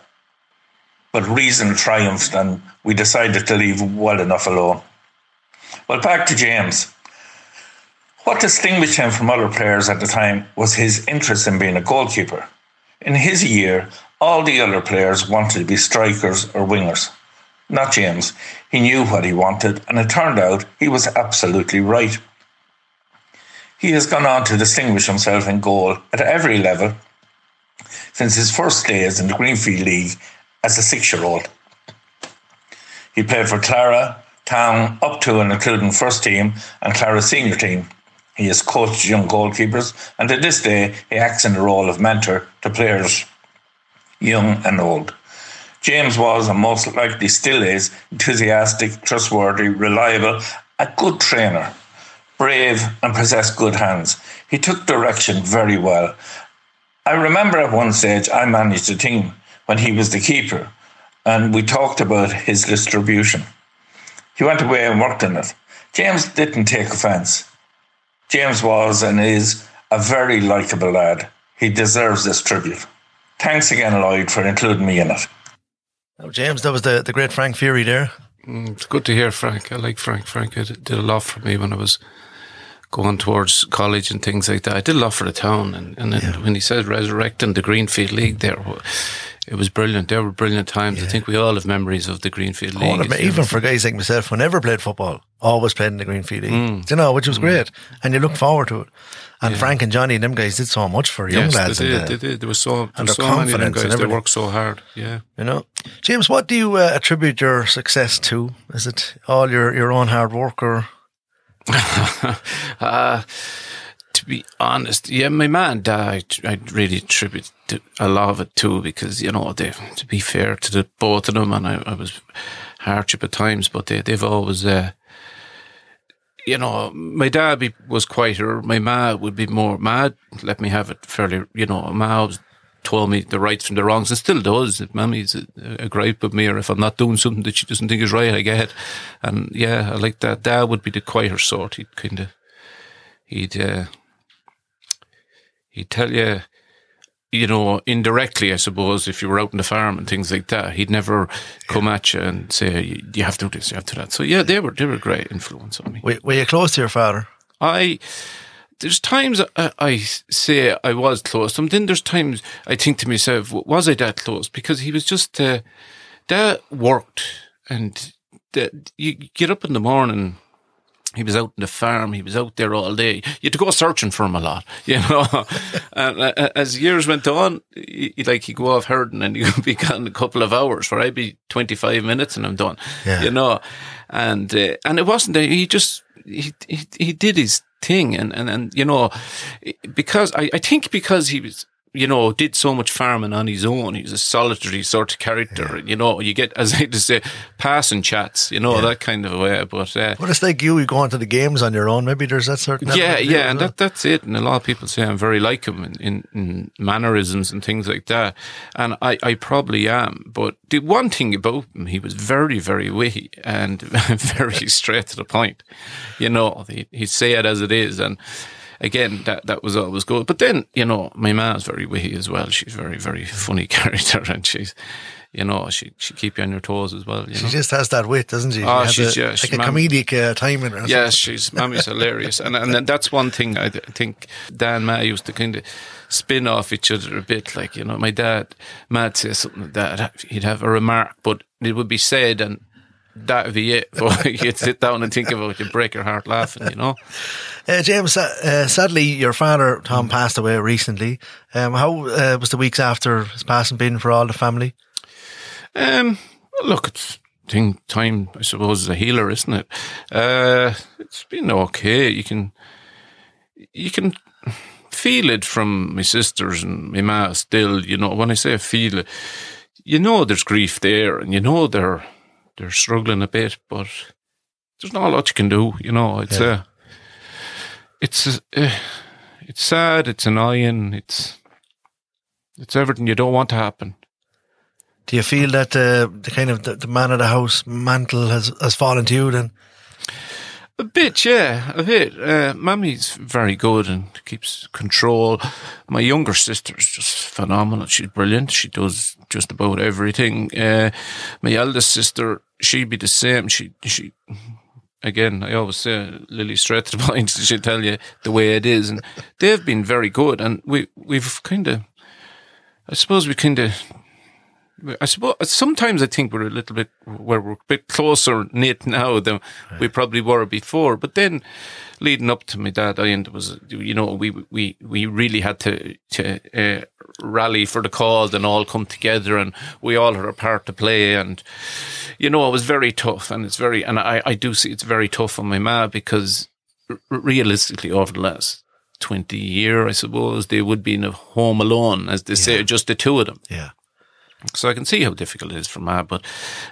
But reason triumphed and we decided to leave well enough alone. Well, back to James. What distinguished him from other players at the time was his interest in being a goalkeeper. In his year, all the other players wanted to be strikers or wingers. Not James. He knew what he wanted, and it turned out he was absolutely right. He has gone on to distinguish himself in goal at every level since his first days in the Greenfield League as a six year old. He played for Clara, Town, up to and including first team and Clara senior team. He has coached young goalkeepers, and to this day, he acts in the role of mentor to players, young and old. James was, and most likely still is, enthusiastic, trustworthy, reliable, a good trainer, brave, and possessed good hands. He took direction very well. I remember at one stage I managed a team when he was the keeper, and we talked about his distribution. He went away and worked on it. James didn't take offence. James was and is a very likeable lad. He deserves this tribute. Thanks again, Lloyd, for including me in it. Oh, James, that was the, the great Frank Fury there. Mm, it's good to hear Frank. I like Frank. Frank did a lot for me when I was going towards college and things like that. I did a lot for the town. And, and yeah. when he said resurrecting the Greenfield League there, it was brilliant. There were brilliant times. Yeah. I think we all have memories of the Greenfield League. Even for guys like myself, who never played football, always played in the Greenfield League. Mm. You know, which was mm. great. And you look forward to it. And yeah. Frank and Johnny and them guys did so much for young yes, lads. They did, the, they did. There was so, there was so many of them guys. They worked so hard. Yeah. You know, James, what do you uh, attribute your success to? Is it all your, your own hard work or? uh, to be honest, yeah, my man died. I really attribute a lot of it too because you know they, to be fair to the both of them, and I, I was hardship at times, but they, they've always. Uh, you know, my dad be, was quieter. My ma would be more mad. Let me have it fairly, you know, ma always told me the rights from the wrongs and still does. If Mammy's a, a gripe with me or if I'm not doing something that she doesn't think is right, I get it. And yeah, I like that. Dad would be the quieter sort. He'd kind of, he'd, uh, he'd tell you, you know, indirectly, I suppose, if you were out in the farm and things like that, he'd never come at you and say, you have to do this, you have to do that. So yeah, they were, they were a great influence on me. Were, were you close to your father? I, there's times I, I, say I was close to him. Then there's times I think to myself, was I that close? Because he was just, uh, that worked and that you get up in the morning he was out in the farm. He was out there all day. You had to go searching for him a lot, you know. and uh, as years went on, he, like he'd go off herding and he'd be gone a couple of hours. For I'd be twenty five minutes and I'm done, yeah. you know. And uh, and it wasn't. He just he, he he did his thing, and and and you know, because I I think because he was you know, did so much farming on his own. He was a solitary sort of character. Yeah. You know, you get, as I like to say, passing chats, you know, yeah. that kind of a way. But, uh, it's like you, you going to the games on your own. Maybe there's that certain. Yeah, yeah, and that, that's it. And a lot of people say I'm very like him in, in, in mannerisms and things like that. And I, I probably am. But the one thing about him, he was very, very witty and very straight to the point. You know, he, he'd say it as it is. And, again, that that was always good. But then, you know, my mom's very witty as well. She's very, very funny character, and she's, you know, she she keep you on your toes as well. she know? just has that wit, doesn't she? Oh, she she's a, yeah, like she's a comedic uh, timing. Yes, yeah, she's mommy's hilarious, and and that's one thing I think Dan Ma used to kind of spin off each other a bit. Like you know, my dad, Matt say something like that, he'd have a remark, but it would be said and that'd be it. But you'd sit down and think about it, you'd break your heart laughing, you know. Uh, James, uh, sadly, your father Tom passed away recently. Um, how uh, was the weeks after his passing been for all the family? Um, look, it's thing time. I suppose is a healer, isn't it? Uh, it's been okay. You can you can feel it from my sisters and my ma still, you know, when I say I feel it, you know there's grief there and you know they're they're struggling a bit, but there's not a lot you can do, you know. It's Yeah. uh, it's uh, it's sad, it's annoying, it's it's everything you don't want to happen. Do you feel that uh, the kind of the, the man of the house mantle has, has fallen to you then? A bit, yeah, a bit. Uh, Mammy's very good and keeps control. My younger sister's just phenomenal. She's brilliant. She does just about everything. Uh, my eldest sister, she'd be the same. She, she, again, I always say Lily straight to the point. She'll tell you the way it is, and they've been very good. And we, we've kind of, I suppose, we kind of I suppose sometimes I think we're a little bit where we're a bit closer knit now than we probably were before. But then, leading up to my dad there was you know we we we really had to to uh, rally for the cause and all come together, and we all had a part to play. And you know it was very tough, and it's very and I I do see it's very tough on my ma because r- realistically over the last. 20 year, I suppose they would be in a home alone, as they say, just the two of them. Yeah. So I can see how difficult it is for Ma, but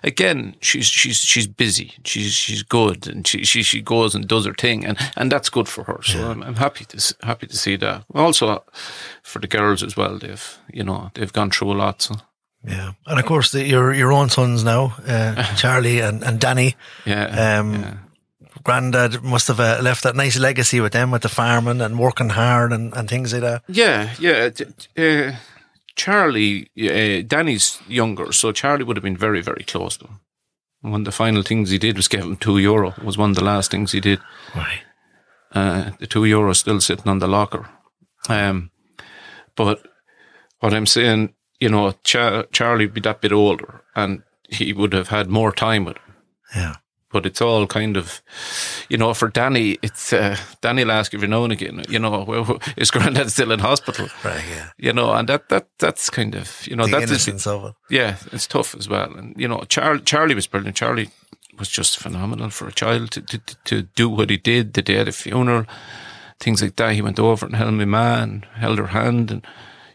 again, she's she's she's busy. She's she's good, and she she she goes and does her thing, and and that's good for her. So I'm, I'm happy to happy to see that. Also, uh, for the girls as well, they've you know they've gone through a lot. So Yeah. And of course, the, your your own sons now, uh, Charlie and, and Danny. yeah, Um, yeah. Granddad must have uh, left that nice legacy with them, with the farming and working hard and, and things like that. Yeah, yeah. Uh, Charlie, uh, Danny's younger, so Charlie would have been very, very close to him. One of the final things he did was give him two euro. It was one of the last things he did. Right. Uh, the two euro still sitting on the locker. Um, but what I'm saying, you know, Char- Charlie would be that bit older, and he would have had more time with him. Yeah. But it's all kind of, you know, for Danny, it's uh, Danny will ask every now and again, you know, well, is Grandad still in hospital? Right. Yeah. You know, and that that that's kind of, you know, The that's it. yeah, it's tough as well. And you know, Char- Charlie was brilliant. Charlie was just phenomenal for a child to, to to do what he did the day at the funeral, things like that. He went over and held my ma and held her hand, and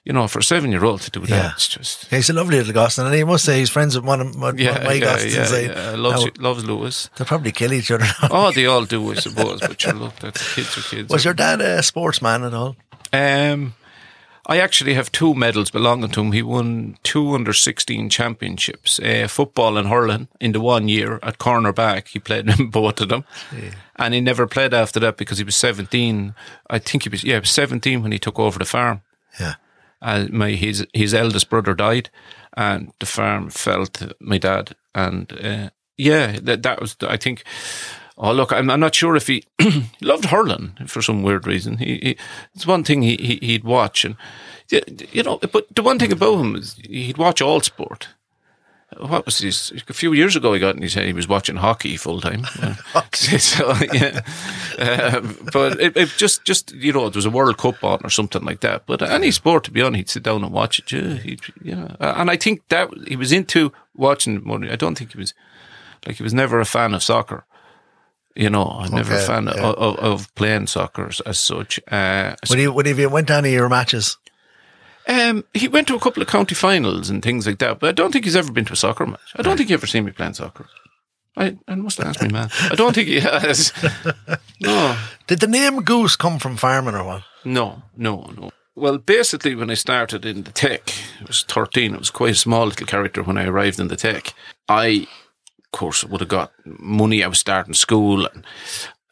you know, for a seven year old to do that, Yeah. it's just. Yeah, he's a lovely little Gostin, and he must say he's friends with one of, one Yeah, my yeah, Gostins. yeah, yeah. Loves, Now, loves Lewis. They'll probably kill each other. Oh, they all do, I suppose. But sure, look, that's kids are kids. Was your dad a sportsman at all? Um, I actually have two medals belonging to him. He won two under 16 championships, uh, football and hurling in the one year at cornerback. He played in both of them. And he never played after that because he was 17. I think he was, yeah, he was 17 when he took over the farm. Yeah. Uh, my, his, his eldest brother died and the farm fell to my dad. And, uh, yeah, that, that was, I think, Oh, look, I'm, I'm not sure if he loved hurling for some weird reason. He, he it's one thing he, he he'd watch, and you know, but the one thing about him is he'd watch all sport. What was this? A few years ago, he got and he said he was watching hockey full time. so yeah, um, but it, it just just you know, there was a World Cup on or something like that. But any sport, to be honest, he'd sit down and watch it. Yeah, he'd, yeah. and I think that he was into watching. money. I don't think he was like he was never a fan of soccer. You know, I'm never a fan yeah. of, of, of playing soccer as, as such. Uh, When he when he went to any of your matches? Um, he went to a couple of county finals and things like that, but I don't think he's ever been to a soccer match. I don't think he ever seen me playing soccer. I, I must ask me, man. I don't think he has. No, Did the name Goose come from farming or what? no, no, no. Well, basically, when I started in the tech, I was 13. It was quite a small little character when I arrived in the tech. I, of course, would have got money. I was starting school and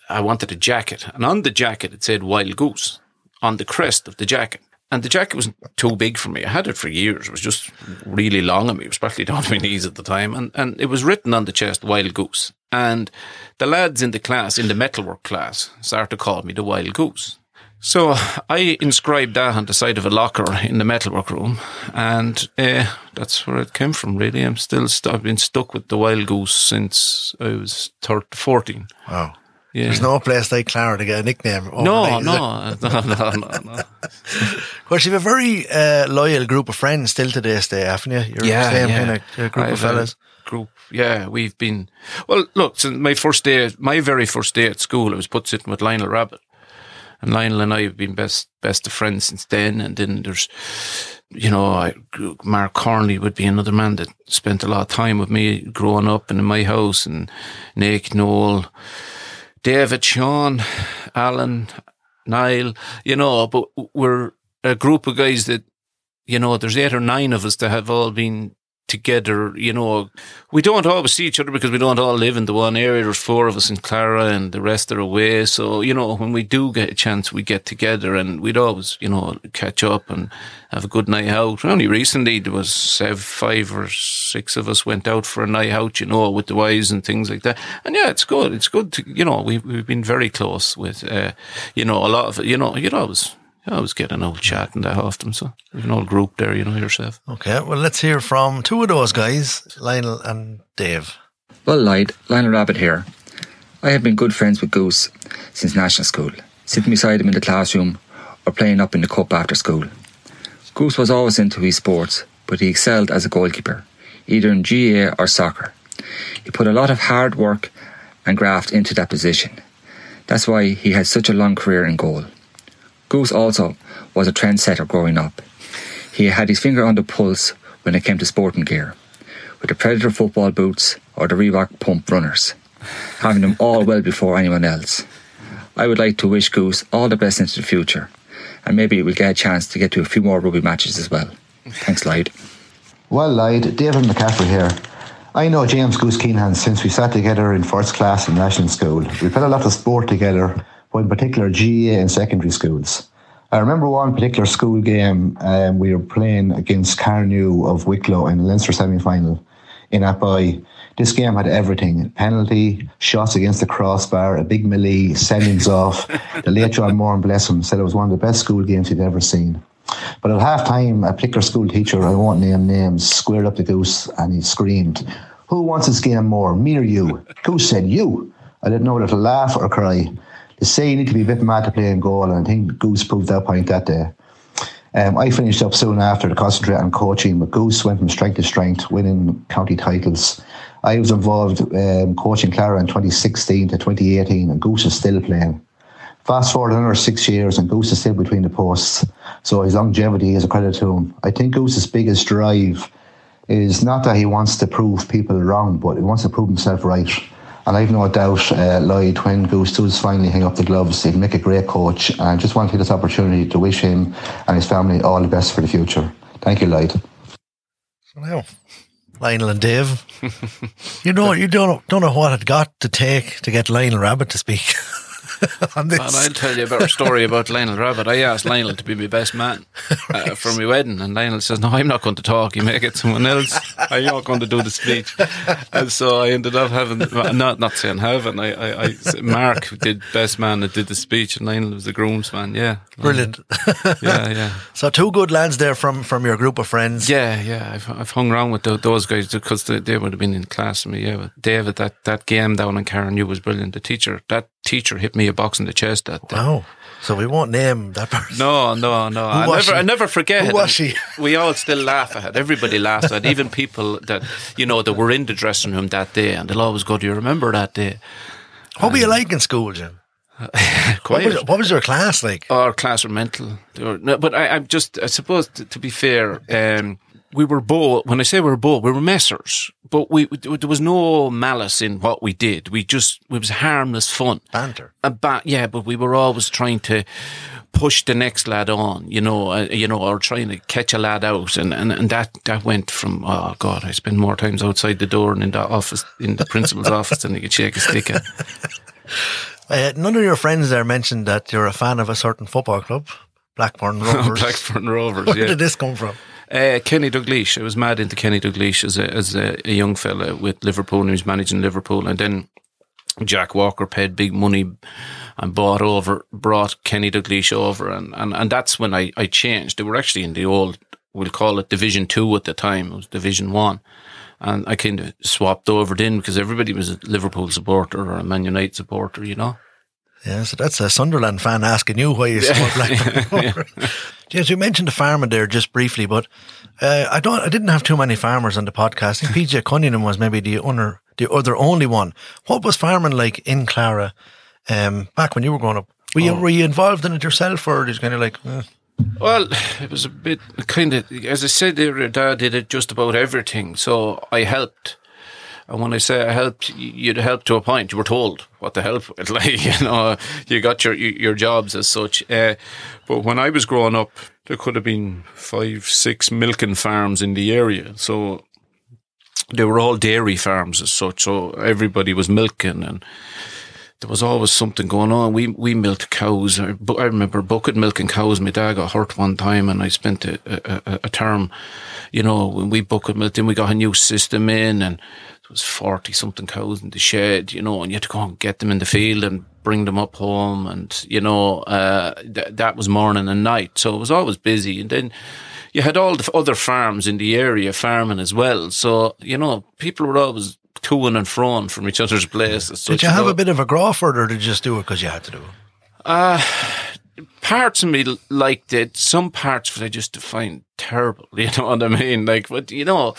I wanted a jacket. And on the jacket, it said Wild Goose on the crest of the jacket. And the jacket was too big for me. I had it for years. It was just really long on me. It was practically down to my knees at the time. And, and it was written on the chest, Wild Goose. And the lads in the class, in the metalwork class, started to call me the Wild Goose. So I inscribed that on the side of a locker in the metalwork room, and uh, that's where it came from. Really, I'm still st- I've been stuck with the wild goose since I was 13, 14. Wow. Yeah. There's no place like Clara to get a nickname. no, overnight, is there? no, no, no, no, no. Of course, you have a very uh, loyal group of friends still to this day, haven't you? You're the same kind of group I've of fellas. Group, yeah, we've been. Well, look, since my first day, my very first day at school, I was put sitting with Lionel Rabbit, And Lionel and I have been best best of friends since then. And then there's, you know, I, Mark Cornley would be another man that spent a lot of time with me growing up and in my house. And Nick, Noel, David, Sean, Alan, Niall, you know, but we're a group of guys that, you know, there's eight or nine of us that have all been together, you know, we don't always see each other because we don't all live in the one area. There's four of us in Clara and the rest are away. So, you know, when we do get a chance, we get together and we'd always, you know, catch up and have a good night out. Only recently there was five or six of us went out for a night out, you know, with the wives and things like that. And yeah, it's good. It's good to, you know, we've, we've been very close with, uh, you know, a lot of, you know, you'd always, I was getting an old chat and that often, so we've an old group there, you know yourself. Okay, well, let's hear from two of those guys, Lionel and Dave. Well, Lloyd, Lionel Rabbit here. I have been good friends with Goose since national school, sitting beside him in the classroom or playing up in the cup after school. Goose was always into his sports, but he excelled as a goalkeeper, either in GAA or soccer. He put a lot of hard work and graft into that position. That's why he had such a long career in goal. Goose also was a trendsetter growing up. He had his finger on the pulse when it came to sporting gear, with the Predator football boots or the Reebok pump runners, having them all well before anyone else. I would like to wish Goose all the best into the future, and maybe we'll get a chance to get to a few more rugby matches as well. Thanks, Lloyd. Well, Lloyd, David McCaffrey here. I know James Goose Keenan since we sat together in first class in national school. We played a lot of sport together in particular GAA in secondary schools. I remember one particular school game um, we were playing against Carnew of Wicklow in the Leinster semi final in Athy. This game had everything penalty, shots against the crossbar, a big melee, sendings off. The late John Moore, bless him, said it was one of the best school games he'd ever seen. But at half time, a particular school teacher, I won't name names, squared up the goose and he screamed, Who wants this game more, me or you? Goose said, You. I didn't know whether to laugh or cry they say you need to be a bit mad to play in goal, and I think Goose proved that point that day. Um, I finished up soon after to concentrate on coaching, but Goose went from strength to strength, winning county titles. I was involved um, coaching Clara in 2016 to 2018, and Goose is still playing. Fast forward another six years, and Goose is still between the posts. So his longevity is a credit to him. I think Goose's biggest drive is not that he wants to prove people wrong, but he wants to prove himself right. And I've no doubt uh, Lloyd, when Goose does finally hang up the gloves, he'll make a great coach. And I just want to take this opportunity to wish him and his family all the best for the future. Thank you, Lloyd. Now, Lionel and Dave, you know, you don't don't know what it got to take to get Lionel Rabbit to speak. on this. And I'll tell you a better story about Lionel Rabbit. I asked Lionel to be my best man uh, for my wedding, and Lionel says, "No, I'm not going to talk. You may get someone else. I'm not going to do the speech." And so I ended up having not not saying having. I, I, I Mark did best man and did the speech, and Lionel was the groomsman. Yeah, brilliant. yeah, yeah. So two good lads there from from your group of friends. Yeah, yeah. I've I've hung around with the, those guys because they, they, would have been in class with me. Yeah, David, that that game down in You was brilliant. The teacher, that teacher hit me a box in the chest that day. Wow. So we won't name that person. No, no, no. I never, I never forget. Who was she? We all still laugh at it. Everybody laughs at it. Even people that, you know, that were in the dressing room that day and they'll always go, Do you remember that day? What were you like in school, Jim? what, was, what was your class like? Our class were mental. Were, no, but I, am just, I suppose, to, to be fair, um, we were both, when I say we were both, we were messers, but we, there was no malice in what we did. We just, it was harmless fun. Banter. Ba- yeah, but we were always trying to push the next lad on, you know, uh, you know, or trying to catch a lad out. And, and, and that, that went from, oh God, I spend more times outside the door and in the office, in the principal's office than you could shake a stick at. Uh, none of your friends there mentioned that you're a fan of a certain football club, Blackburn Rovers. Blackburn Rovers. Where yeah. did this come from? Uh, Kenny Dalglish. I was mad into Kenny Dalglish as a, as a, a young fella with Liverpool and he was managing Liverpool. And then Jack Walker paid big money and bought over, brought Kenny Dalglish over. And, and, and that's when I, I changed. They were actually in the old, we'll call it Division 2 at the time. It was Division 1. And I kind of swapped over then because everybody was a Liverpool supporter or a Man United supporter, you know. Yeah, so that's a Sunderland fan asking you why you support Blackburn. Yes, you mentioned the farming there just briefly, but uh, I don't. I didn't have too many farmers on the podcast. I think PJ Cunningham was maybe the owner, the other only one. What was farming like in Clara um, back when you were growing up? Were you Oh. were you involved in it yourself, or just kind of like? eh? Well, it was a bit kind of, as I said, there, Dad did it just about everything. So I helped. And when I say I helped, you'd help to a point. You were told what to help. Like, you know, you got your your jobs as such. Uh, but when I was growing up, there could have been five, six milking farms in the area. So they were all dairy farms as such. So everybody was milking and there was always something going on. We we milked cows. I, I remember bucket milking cows. My dad got hurt one time, and I spent a, a, a- a term, you know, when we bucket milked. Then we got a new system in, and there was forty something cows in the shed, you know, and you had to go and get them in the field and bring them up home, and you know, uh, th- that was morning and night. So it was always busy, and then. You had all the other farms in the area farming as well. So, you know, people were always toing and froing from each other's places. So Did you have a bit of a Crawford, or did you just do it because you had to do it? parts of me liked it. Some parts of it I just find terrible. You know what I mean? Like, but you know,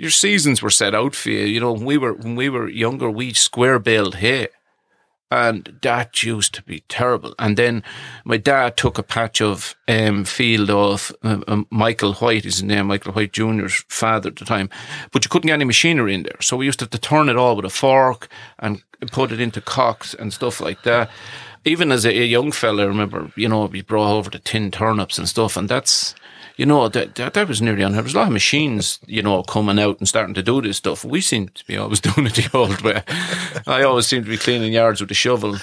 your seasons were set out for you. You know, when we were when we were younger, we square baled hay, and that used to be terrible. And then my dad took a patch of um, field off um, um, Michael White, is his name, Michael White Junior's father at the time, but you couldn't get any machinery in there, so we used to have to turn it all with a fork and put it into cocks and stuff like that. Even as a, a young fella, I remember, you know, we brought over the tin turnips and stuff, and that's, you know, that, that, that was nearly unheard. There was a lot of machines, you know, coming out and starting to do this stuff. We seem to be always doing it the old way. I always seem to be cleaning yards with a shovel,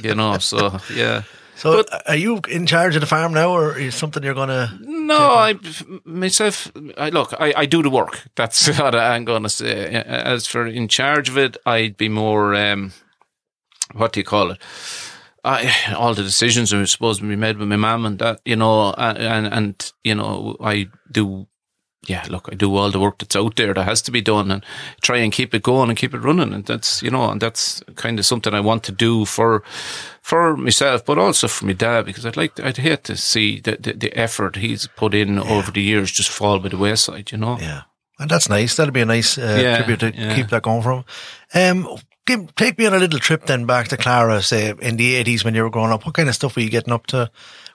you know, so, yeah. So, are you in charge of the farm now, or is something you're gonna? No, I myself. I look. I, I do the work. That's what I'm going to say. As for in charge of it, I'd be more. Um, what do you call it? I, all the decisions are supposed to be made with my mum and that, you know, and, and you know, I do. Yeah, look, I do all the work that's out there that has to be done, and try and keep it going and keep it running, and that's you know, and that's kind of something I want to do for for myself, but also for my dad, because I'd like, to, I'd hate to see the, the, the effort he's put in over the years just fall by the wayside, you know? Yeah, and that's nice. That'd be a nice uh, Yeah, tribute to yeah. keep that going from. Um, give, take me on a little trip then back to Clara, say in the eighties when you were growing up. What kind of stuff were you getting up to?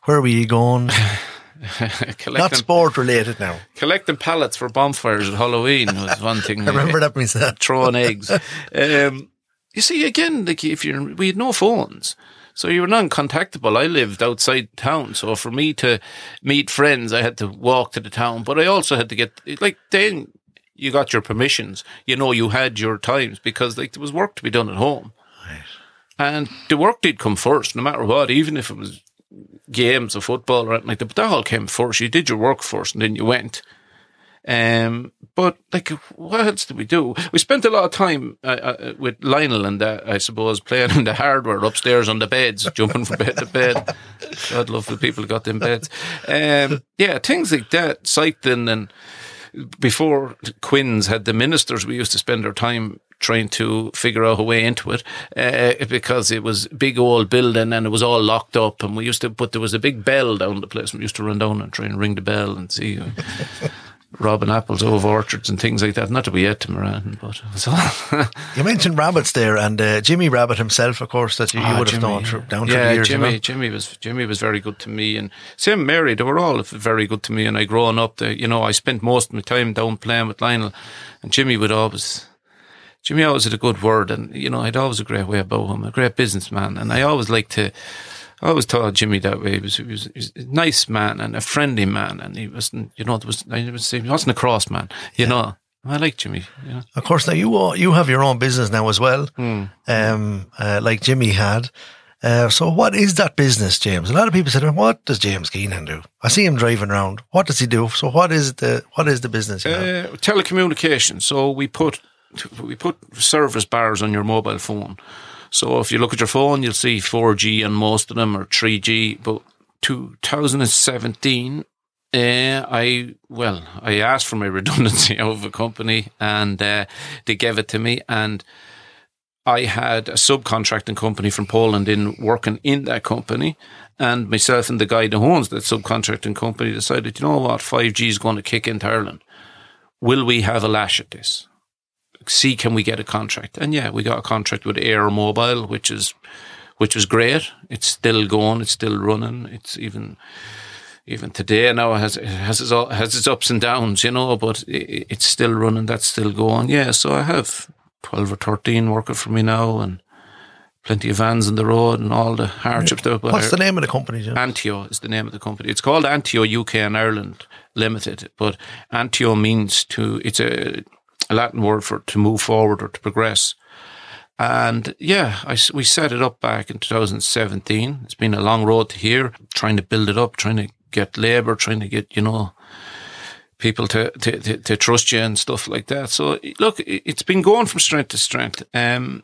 Where were you going? Not sport related now. collecting pallets for bonfires at Halloween was one thing. I remember that myself. Throwing eggs. Um, you see, again, like if you're, we had no phones. So you were non-contactable. I lived outside town, so for me to meet friends, I had to walk to the town. But I also had to get like then you got your permissions. You know, you had your times because like there was work to be done at home, and the work did come first, no matter what. Even if it was games of football or anything like that, but that all came first. You did your work first, and then you went. Um, but like, what else did we do? We spent a lot of time uh, uh, with Lionel and that, I suppose, playing in the hardware upstairs on the beds, jumping from bed to bed. God love the people who got them beds. Um, yeah, things like that, cycling and before Quinn's had the ministers, we used to spend our time trying to figure out a way into it uh, because it was big old building and it was all locked up and we used to but there was a big bell down the place. We used to run down and try and ring the bell and see robbing apples over orchards and things like that not that we ate them around but it was all You mentioned rabbits there, and uh, Jimmy Rabbit himself, of course, that you, you Ah, would have known yeah. down through yeah, the years. Jimmy? Jimmy was Jimmy was very good to me, and Sam Mary. They were all very good to me. And I growing up, they, you know, I spent most of my time down playing with Lionel, and Jimmy would always. Jimmy always had a good word, and you know, I'd always a great way about him, a great businessman, and I always liked to. I always thought Jimmy that way. He was, he was, he was a nice man and a friendly man, and he wasn't, you know, there was, I was he wasn't a cross man, you know. I like Jimmy. You know. Of course, now you all- you have your own business now as well, Hmm. um, uh, like Jimmy had. Uh, so, what is that business, James? A lot of people said, "What does James Keenan do?" I see him driving around. What does he do? So, what is the what is the business? you? Uh, telecommunication. So we put we put service bars on your mobile phone. So if you look at your phone, you'll see 4G on most of them or 3G. But 2017, uh, I well, I asked for my redundancy of a company, and uh, they gave it to me, and. I had a subcontracting company from Poland in working in that company, and myself and the guy that owns that subcontracting company decided, you know what, 5G is going to kick into Ireland. Will we have a lash at this? See, can we get a contract? And yeah, we got a contract with Eir Mobile, which is which was great. It's still going. It's still running. It's even even today now it has it has its, has its ups and downs, you know, but i it's still running. That's still going. Yeah. So I have twelve or thirteen working for me now, and plenty of vans on the road and all the hardships. there. What's the name of the company, Jim? Antio is the name of the company. It's called Antio UK and Ireland Limited, but Antio means to, it's a, a Latin word for to move forward or to progress. And yeah, I we set it up back in 2017. It's been a long road to here, trying to build it up, trying to get labour, trying to get, you know, people to, to, to, to trust you and stuff like that. So look, it- it's been going from strength to strength. Um,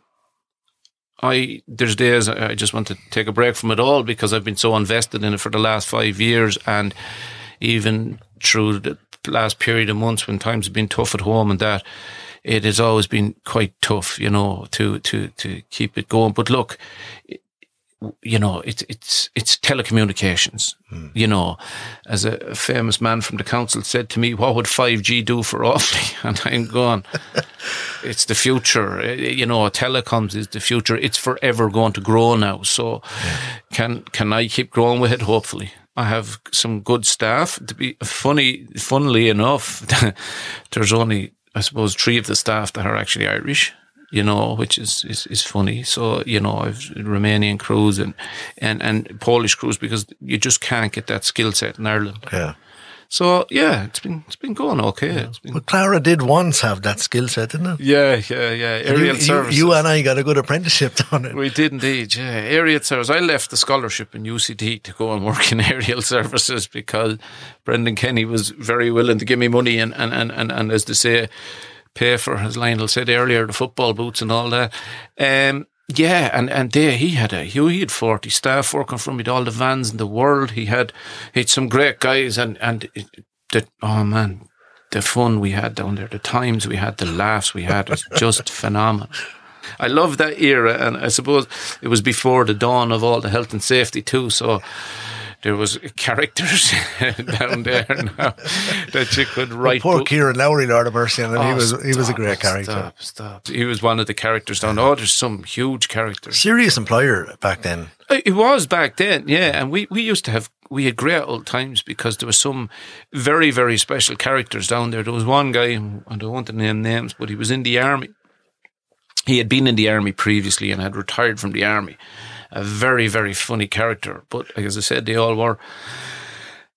I there's days I just want to take a break from it all because I've been so invested in it for the last five years, and even through the last period of months when times have been tough at home and that, it has always been quite tough, you know, to to to keep it going. But look, you know, it's it's it's telecommunications. You know, as a famous man from the council said to me, "What would five G do for Offaly?" And I'm going, "It's the future. Uh, You know, telecoms is the future. It's forever going to grow now. So, can can I keep growing with it? Hopefully." I have some good staff. To be funny, funnily enough, there's only, I suppose, three of the staff that are actually Irish you know, which is, is, is funny. So, you know, I've Romanian crews and, and, and Polish crews because you just can't get that skill set in Ireland. Yeah. So yeah, it's been, it's been going okay. It's been, But Clara did once have that skill set, didn't it? yeah, yeah, yeah. You, Aerial you, services. you and I got a good apprenticeship down it. We did indeed, yeah. Aerial service. I left the scholarship in UCD to go and work in aerial services because Brendan Kenny was very willing to give me money and, and, and, and, and as they say, pay for, as Lionel said earlier, the football boots and all that. Um, yeah, and, and there he had a he had forty staff working for him. He had all the vans in the world. He had he had some great guys, and and it, the, oh man, the fun we had down there, the times we had, the laughs we had was just phenomenal. I love that era, and I suppose it was before the dawn of all the health and safety too. So there was characters down there now that you could write. Poor book- Kieran Lowry, Lord of mercy, on him. he Oh, was he was a great character. Stop, stop. He was one of the characters down. Oh, there's some huge characters. Serious employer back then. Uh, it was back then, yeah. And we, we used to have, we had great old times because there was some very, very special characters down there. There was one guy, I don't want to name names, but he was in the army. He had been in the army previously and had retired from the army. A very, very funny character. But as I said, they all were.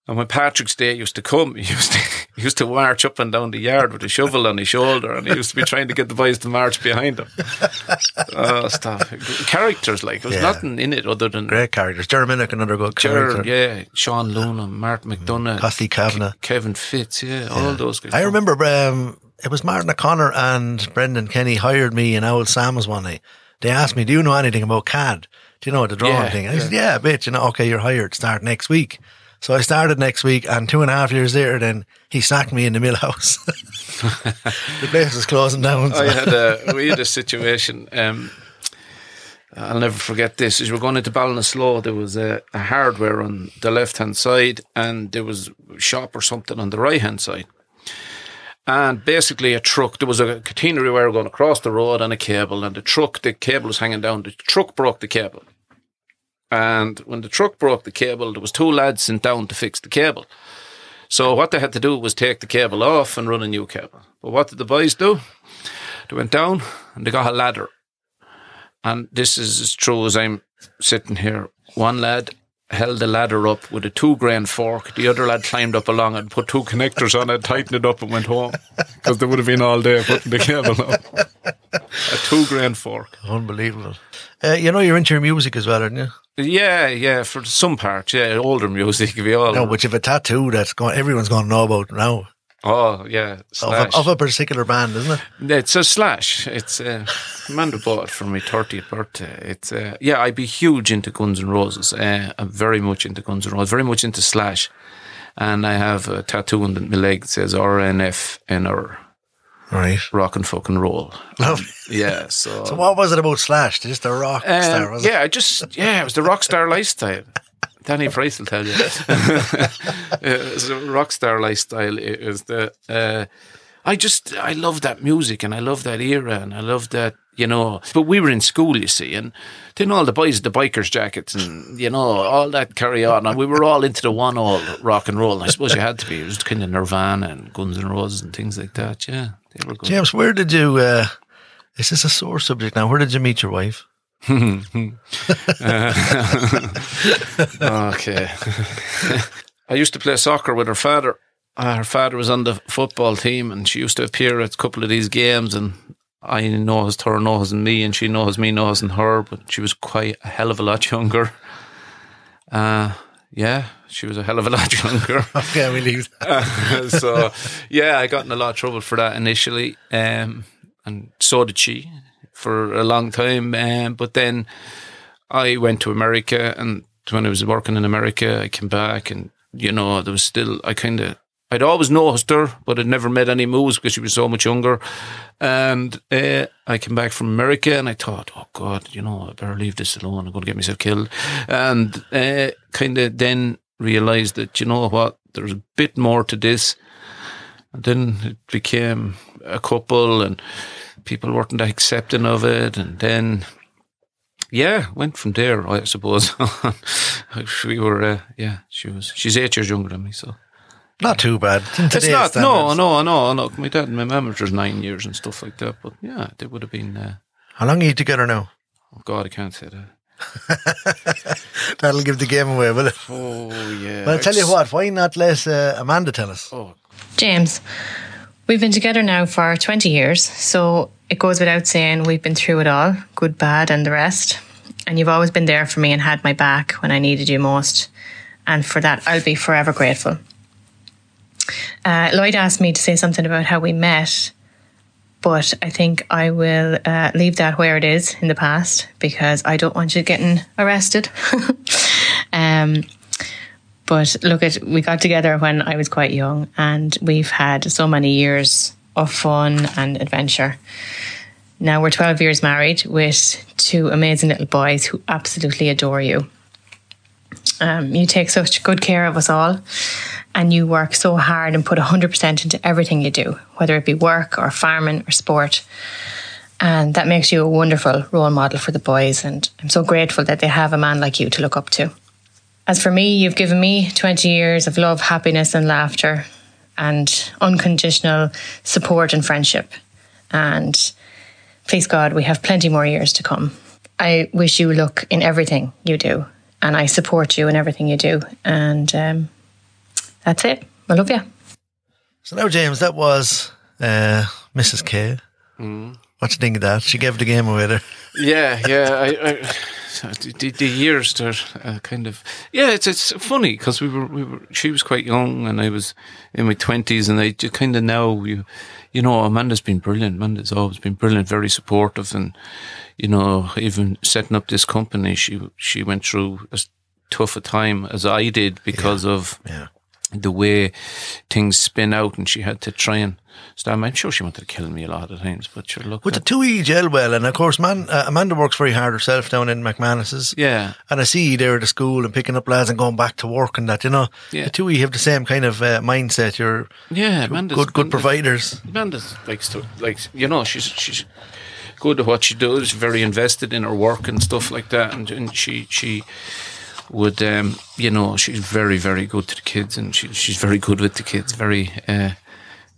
And when Patrick's Day used to come, he used to, he used to march up and down the yard with a shovel on his shoulder, and he used to be trying to get the boys to march behind him. oh, stop! Characters like there was Yeah. nothing in it other than Great characters. Jeremy Minnick, another good character. Yeah, Sean Luna, Martin McDonough, Costy Kavanagh. Ke- Kevin Fitz, yeah, all those guys. I remember um, it was Martin O'Connor and Brendan Kenny hired me in Owl Sam's one night. They asked me, "Do you know anything about CAD? Do you know the drawing Yeah, thing?" And I said, "Yeah, a bit." You know, okay, you're hired. Start next week. So I started next week, and two and a half years later, then he sacked me in the mill house. the place was closing down. so- I had a we had a situation. Um, I'll never forget this. As we were going into Ballinasloe, there was a, a hardware on the left hand side, and there was a shop or something on the right hand side. And basically, a truck. There was a catenary wire going across the road and a cable, and the truck, the cable was hanging down. The truck broke the cable, and when the truck broke the cable, there was two lads sent down to fix the cable. So what they had to do was take the cable off and run a new cable. But what did the boys do? They went down and they got a ladder. And this is as true as I'm sitting here. One lad held the ladder up with a two grain fork. The other lad climbed up along it, put two connectors on it, tightened it up, and went home because they would have been all day putting the cable up. A two grain fork. Unbelievable. Uh, you know, you're into your music as well, aren't you? Yeah, yeah, for some parts, yeah, older music, we all. No, but you've a tattoo that's going. Everyone's going to know about now. Oh, yeah, Of a, of a particular band, isn't it? It's a slash. It's uh, Amanda bought it for my thirtieth birthday. It's uh, yeah, I'd be huge into Guns N' Roses. Uh, I'm very much into Guns N' Roses. Very much into Slash, and I have a tattoo on my leg that says RNF and our Right. rock and fucking roll. Lovely. Yeah. So. So what was it about Slash? Just a rock Um, star, was it? yeah, I just yeah, it was the rock star lifestyle. Danny Price will tell you. was a rock star lifestyle. It was the. Uh, I just I love that music and I love that era and I love that you know. But we were in school, you see, and then all the boys, the bikers jackets, and you know, all that carry on, and we were all into the one all rock and roll. And I suppose you had to be. It was kind of Nirvana and Guns N' Roses and things like that. Yeah, they were good. James, where did you? Uh, is this a sore subject now? Where did you meet your wife? okay. I used to play soccer with her father. Uh, her father was on the football team, and she used to appear at a couple of these games. And I knows her, knows me, and she knows me, knows and her. But she was quite a hell of a lot younger. Uh, yeah, she was a hell of a lot younger. okay, we leave. Uh, so, yeah, I got in a lot of trouble for that initially, um, and so did she for a long time. Um, but then I went to America, and when I was working in America, I came back, and you know, there was still I kind of I'd always noticed her, but I'd never made any moves because she was so much younger. And uh, I came back from America, and I thought, oh God, you know, I better leave this alone. I'm going to get myself killed. And uh, kind of then realized that you know what, there's a bit more to this. And then it became a couple, and people weren't accepting of it. And then, yeah, went from there, I suppose. we were, uh, yeah, she was, she's eight years younger than me, so. Not too bad. It's not, no, standards. no, no, no. My dad and my mum was nine years and stuff like that, but yeah, they would have been, uh, How long are you together now? oh God, I can't say that. That'll give the game away, will it? Oh, yeah. Well, I tell you what, why not let uh, Amanda tell us? Oh, James, we've been together now for 20 years, so it goes without saying we've been through it all good, bad, and the rest. And you've always been there for me and had my back when I needed you most. And for that, I'll be forever grateful. Uh, Lloyd asked me to say something about how we met, but I think I will uh, leave that where it is in the past because I don't want you getting arrested. um, but look at we got together when I was quite young and we've had so many years of fun and adventure. Now we're 12 years married with two amazing little boys who absolutely adore you. Um, you take such good care of us all and you work so hard and put 100% into everything you do, whether it be work or farming or sport. And that makes you a wonderful role model for the boys. And I'm so grateful that they have a man like you to look up to. As for me, you've given me 20 years of love, happiness, and laughter, and unconditional support and friendship. And please God, we have plenty more years to come. I wish you luck in everything you do, and I support you in everything you do. And um, that's it. I love you. So now, James, that was uh, Mrs. K. Mm. What do you think of that? She gave the game away there. yeah, yeah. I, I, the, the years are uh, kind of yeah. It's it's funny because we were we were. She was quite young and I was in my twenties, and I just kind of now you you know Amanda's been brilliant. Amanda's always been brilliant, very supportive, and you know even setting up this company, she she went through as tough a time as I did because of Yeah. The way things spin out, and she had to try and stop. I'm sure she wanted to kill me a lot of times, but sure, look, With the two E gel well, and of course, man, uh, Amanda works very hard herself down in McManus's. yeah. And I see you there at the school and picking up lads and going back to work and that, you know. Yeah. The two you have the same kind of uh, mindset. You're Yeah, Amanda's good, good Amanda's- providers. Amanda's likes to like you know she's she's good at what she does. Very invested in her work and stuff like that, and, and she she would um you know she's very very good to the kids, and she she's very good with the kids. Very uh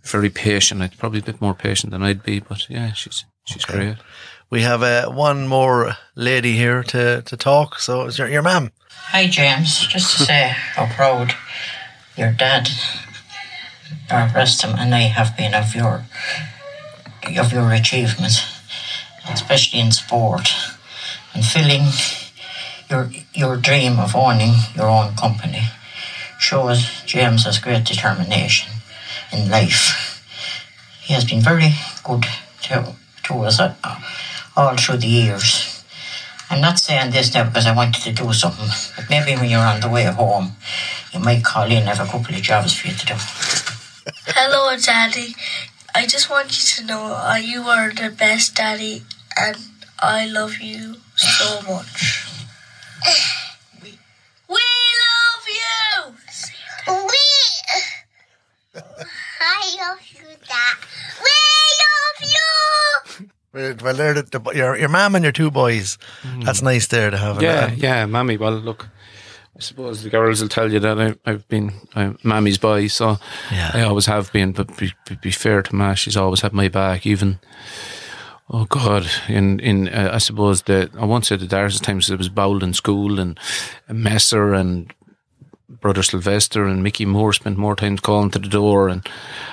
very patient. I'd probably a bit more patient than I'd be, but yeah, she's she's great. We have uh, one more lady here to, to talk. So it's your, your mum. Hi, James. Just to say how proud your dad, or rest him, and I have been of your of your achievements, especially in sport, and filling your your dream of owning your own company shows James has great determination in life. He has been very good to to us uh, all through the years. I'm not saying this now because I wanted to do something, but maybe when you're on the way home, you might call in and have a couple of jobs for you to do. Hello, Daddy. I just want you to know uh, you are the best daddy, and I love you so much. We love you. We. I love you, Dad. We love you. Well, well, they're the, the, your your mum and your two boys. Hmm. That's nice there to have. Yeah, And- yeah, mammy. Well, look, I suppose the girls will tell you that I, I've been uh, I'm mammy's boy, so Yeah. I always have been. But be, be, be fair to Ma, she's always had my back, even. Oh God! In in uh, I suppose the I won't say the darkest times. It was Bowden School and Messer and Brother Sylvester and Mickey Moore spent more time calling to the door and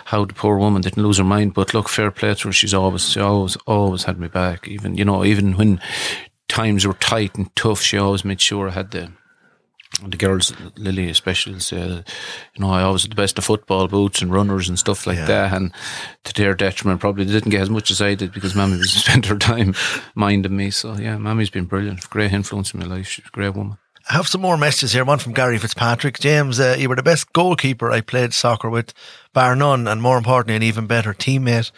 how the poor woman didn't lose her mind. But look, fair play to her. She's always, she always, always had me back. Even, you know, even when times were tight and tough, she always made sure I had the, the girls, Lily especially, say, you know, I always had the best of football boots and runners and stuff like Yeah. that. And to their detriment, probably they didn't get as much as I did because Mammy was spent her time minding me. So yeah, Mammy's been brilliant, great influence in my life. She's a great woman. I have some more messages here. One from Gary Fitzpatrick. James, uh, you were the best goalkeeper I played soccer with, bar none, and more importantly, an even better teammate.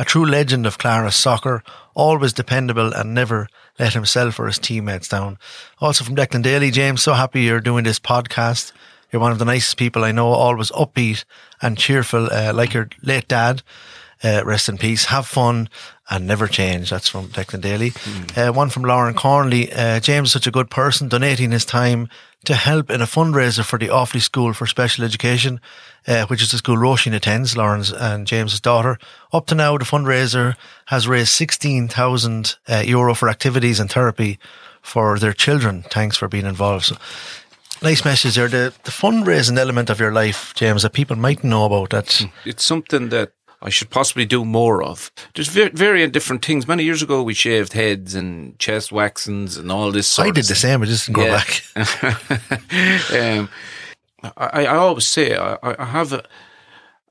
A true legend of Clara's soccer, always dependable and never let himself or his teammates down. Also from Declan Daly, James, so happy you're doing this podcast. You're one of the nicest people I know, always upbeat and cheerful, uh, like your late dad. Uh, rest in peace. Have fun and never change. That's from Declan Daly. Uh, one from Lauren Cornley. Uh, James is such a good person, donating his time to help in a fundraiser for the Offaly School for Special Education, uh, which is the school Roisin attends, Lauren's and James's daughter. Up to now, the fundraiser has raised 16,000 uh, euro for activities and therapy for their children. Thanks for being involved. So, nice message there. The, the fundraising element of your life, James, that people might know about that. it's something that I should possibly do more of. There's ver- varying different things. Many years ago, we shaved heads and chest waxings and all this. Sort I did the same, I just didn't go back. um, I, I always say I, I have a.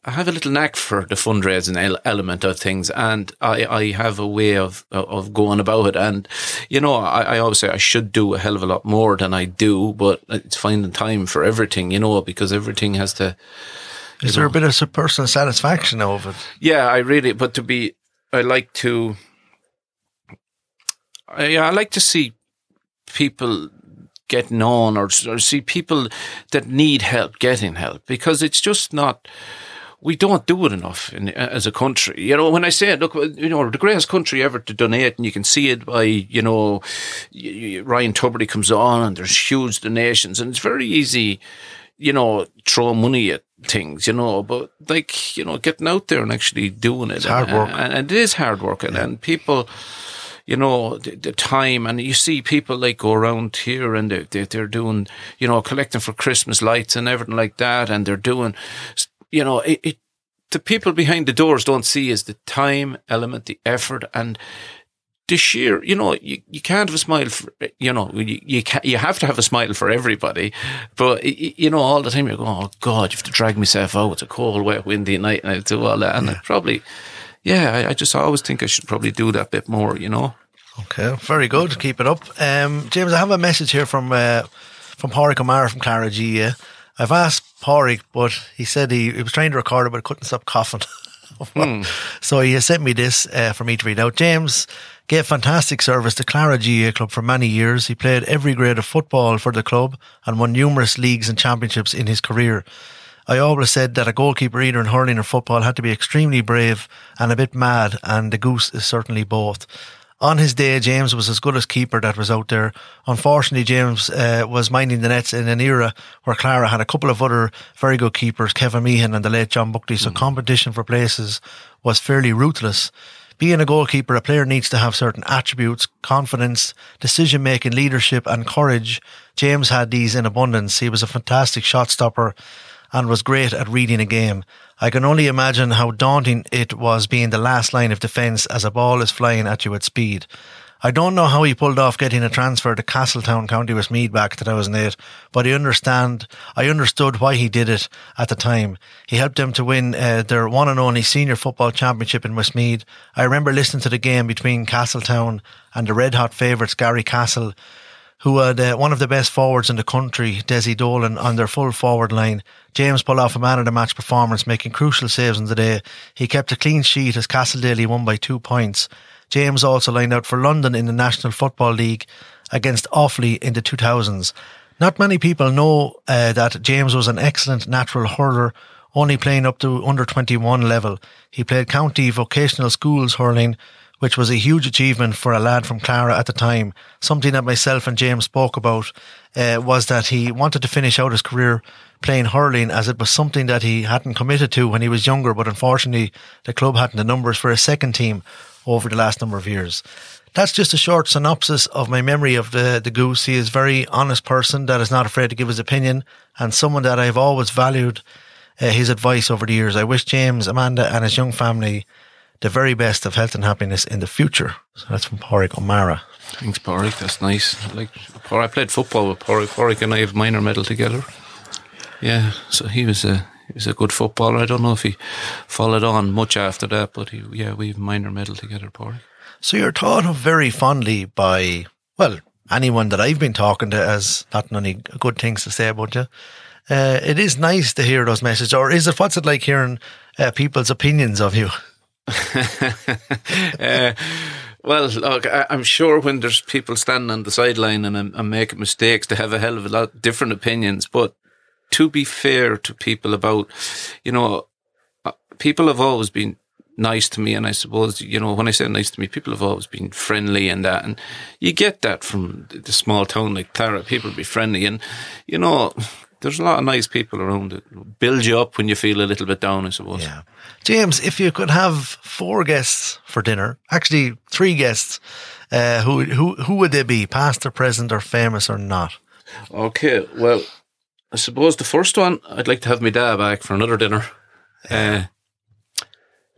I have a little knack for the fundraising element of things, and I, I have a way of of going about it. And you know, I, I always say I should do a hell of a lot more than I do, but it's finding time for everything, you know, because everything has to. Is there a bit of personal satisfaction of it? Yeah, I really. But to be, I like to. I, I like to see people getting on, or, or see people that need help getting help, because it's just not. We don't do it enough in, as a country. You know, when I say it, look, you know, the greatest country ever to donate, and you can see it by, you know, Ryan Tubridy comes on, and there's huge donations, and it's very easy you know, throw money at things, you know, but like, you know, getting out there and actually doing it. It's hard work. And, and it is hard work. And, and people, you know, the, the time, and you see people like go around here and they're, they're, they're doing, you know, collecting for Christmas lights and everything like that. And they're doing, you know, it, it the people behind the doors don't see is the time element, the effort, and the sheer, you know, you, you can't have a smile for, you know, you, you can you have to have a smile for everybody, but you know, all the time you're going, oh God, you have to drag myself out. It's a cold, wet, windy night, and I do all that, and I probably, yeah, I, I just always think I should probably do that bit more, you know. Okay, very good. Keep it up. Um, James, I have a message here from uh, from Pádraig O'Mara from Clara GAA. I've asked Pádraig, but he said he, he was trying to record it, but couldn't stop coughing. so he has sent me this uh, for me to read out. James gave fantastic service to Clara GAA Club for many years. He played every grade of football for the club and won numerous leagues and championships in his career. I always said that a goalkeeper either in hurling or football had to be extremely brave and a bit mad, and the goose is certainly both. On his day, James was as good as keeper that was out there. Unfortunately, James uh, was minding the nets in an era where Clara had a couple of other very good keepers, Kevin Meehan and the late John Buckley, so competition for places was fairly ruthless. Being a goalkeeper, a player needs to have certain attributes, confidence, decision making, leadership, and courage. James had these in abundance. He was a fantastic shot stopper and was great at reading a game. I can only imagine how daunting it was being the last line of defence as a ball is flying at you at speed. I don't know how he pulled off getting a transfer to Castletown, County Westmeath back in 2008, but I understand, I understood why he did it at the time. He helped them to win uh, their one and only senior football championship in Westmeath. I remember listening to the game between Castletown and the red hot favourites Garrycastle, who had uh, one of the best forwards in the country, Desi Dolan, on their full forward line. James pulled off a man of the match performance, making crucial saves in the day. He kept a clean sheet as Castletown won by two points. James also lined out for London in the National Football League against Offaly in the 2000s. Not many people know uh, that James was an excellent natural hurler, only playing up to under 21 level. He played county vocational schools hurling, which was a huge achievement for a lad from Clara at the time. Something that myself and James spoke about uh, was that he wanted to finish out his career playing hurling as it was something that he hadn't committed to when he was younger, but unfortunately the club hadn't the numbers for a second team over the last number of years. That's just a short synopsis of my memory of the, the Goose. He is a very honest person that is not afraid to give his opinion and someone that I've always valued uh, his advice over the years. I wish James, Amanda and his young family the very best of health and happiness in the future. So that's from Pádraig O'Mara. Thanks, Pádraig. That's nice. Like Por- I played football with Pádraig. Pádraig and I have minor medal together. Yeah, so he was a was a good footballer. I don't know if he followed on much after that, but he, yeah, we have minor medal together, Pádraig. So you're thought of very fondly by, well, anyone that I've been talking to as not any good things to say about you. Uh, it is nice to hear those messages, or is it? What's it like hearing uh, people's opinions of you? uh, well, look, I, am sure when there's people standing on the sideline and I'm, I'm, making mistakes, they have a hell of a lot different opinions. But to be fair to people about, you know, uh, people have always been nice to me. And I suppose, you know, when I say nice to me, people have always been friendly and that. And you get that from the small town like Clara. People be friendly. And, you know, there's a lot of nice people around that build you up when you feel a little bit down, I suppose. Yeah. James, if you could have four guests for dinner, actually three guests, uh, who, who, who would they be? Past or present or famous or not? Okay. Well, I suppose the first one, I'd like to have my dad back for another dinner. Uh,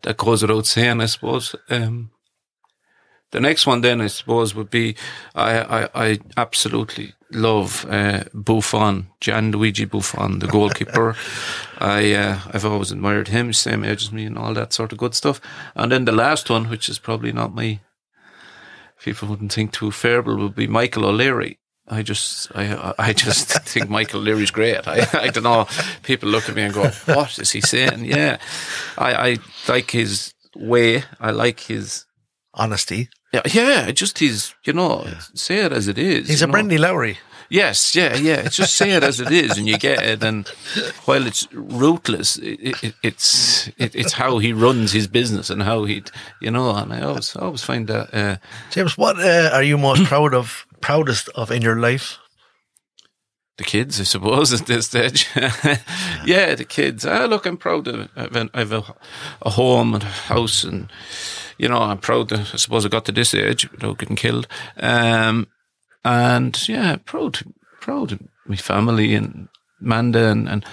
that goes without saying, I suppose. Um, the next one then, I suppose, would be I I, I absolutely love uh, Buffon, Gianluigi Buffon, the goalkeeper. I uh, I've always admired him, same age as me, and all that sort of good stuff. And then the last one, which is probably not my people wouldn't think too favorable, would be Michael O'Leary. I just, I, I just think Michael Leary's great. I, I don't know. People look at me and go, "What is he saying?" Yeah, I, I like his way. I like his honesty. Yeah, yeah. Just his, you know, yeah. say it as it is. He's a know? Brendan Lowry. Yes, yeah, yeah. It's just say it as it is, and you get it. And while it's rootless, it, it, it's it, it's how he runs his business and how he, you know. And I always I always find that. Uh, James, what uh, are you most proud of proudest of in your life? The kids, I suppose, at this stage. yeah, the kids. Ah, look, I'm proud of. I have a, a home and a house, and you know, I'm proud. That, I suppose I got to this age without getting killed. Um, and yeah, proud, proud of my family and Manda and, and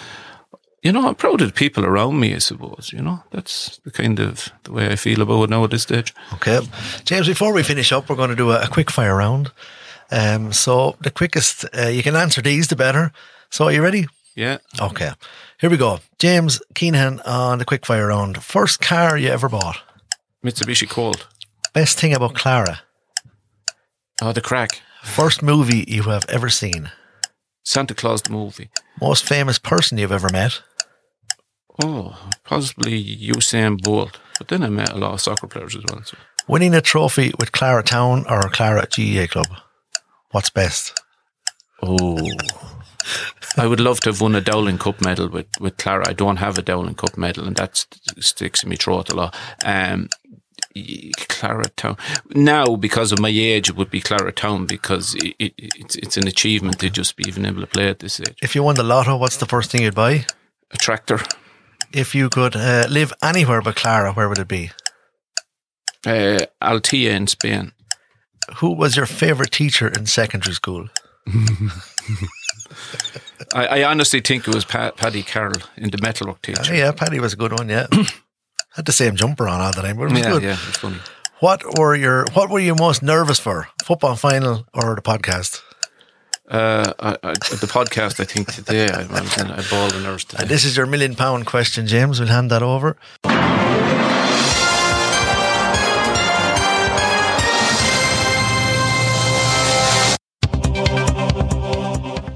you know, I'm proud of the people around me, I suppose. You know, that's the kind of the way I feel about it now at this stage. Okay. James, before we finish up, we're going to do a, a quick fire round. Um, so the quickest uh, you can answer these, the better. So are you ready? Yeah. Okay. Here we go. James Keenan on the quickfire round. First car you ever bought? Mitsubishi Colt. Best thing about Clara? Oh, the crack. First movie you have ever seen? Santa Claus the movie. Most famous person you've ever met? Oh, possibly Usain Bolt. But then I met a lot of soccer players as well. So. Winning a trophy with Clara Town or Clara GAA Club? What's best? Oh, I would love to have won a Dowling Cup medal with, with Clara. I don't have a Dowling Cup medal, and that sticks in my throat a lot. Um, Clara Town. Now, because of my age, it would be Clara Town because it, it, it's it's an achievement to just be even able to play at this age. If you won the lotto, what's the first thing you'd buy? A tractor. If you could uh, live anywhere but Clara, where would it be? Uh, Altea in Spain. Who was your favourite teacher in secondary school? I, I, honestly think it was Paddy Carroll in the metalwork teacher. Uh, yeah, Paddy was a good one. Yeah, had the same jumper on all the time, but it was yeah, good. Yeah, it's funny. What were your What were you most nervous for? Football final or the podcast? Uh, I, I, the podcast. I think today I, I I bawled the nerves today. And this is your million pound question, James. We'll hand that over.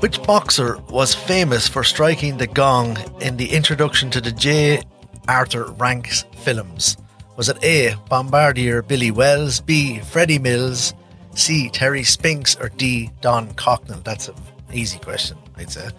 Which boxer was famous for striking the gong in the introduction to the J. Arthur Ranks films? Was it A. Bombardier Billy Wells, B. Freddie Mills, C. Terry Spinks, or D. Don Cockell? That's an easy question, I'd say.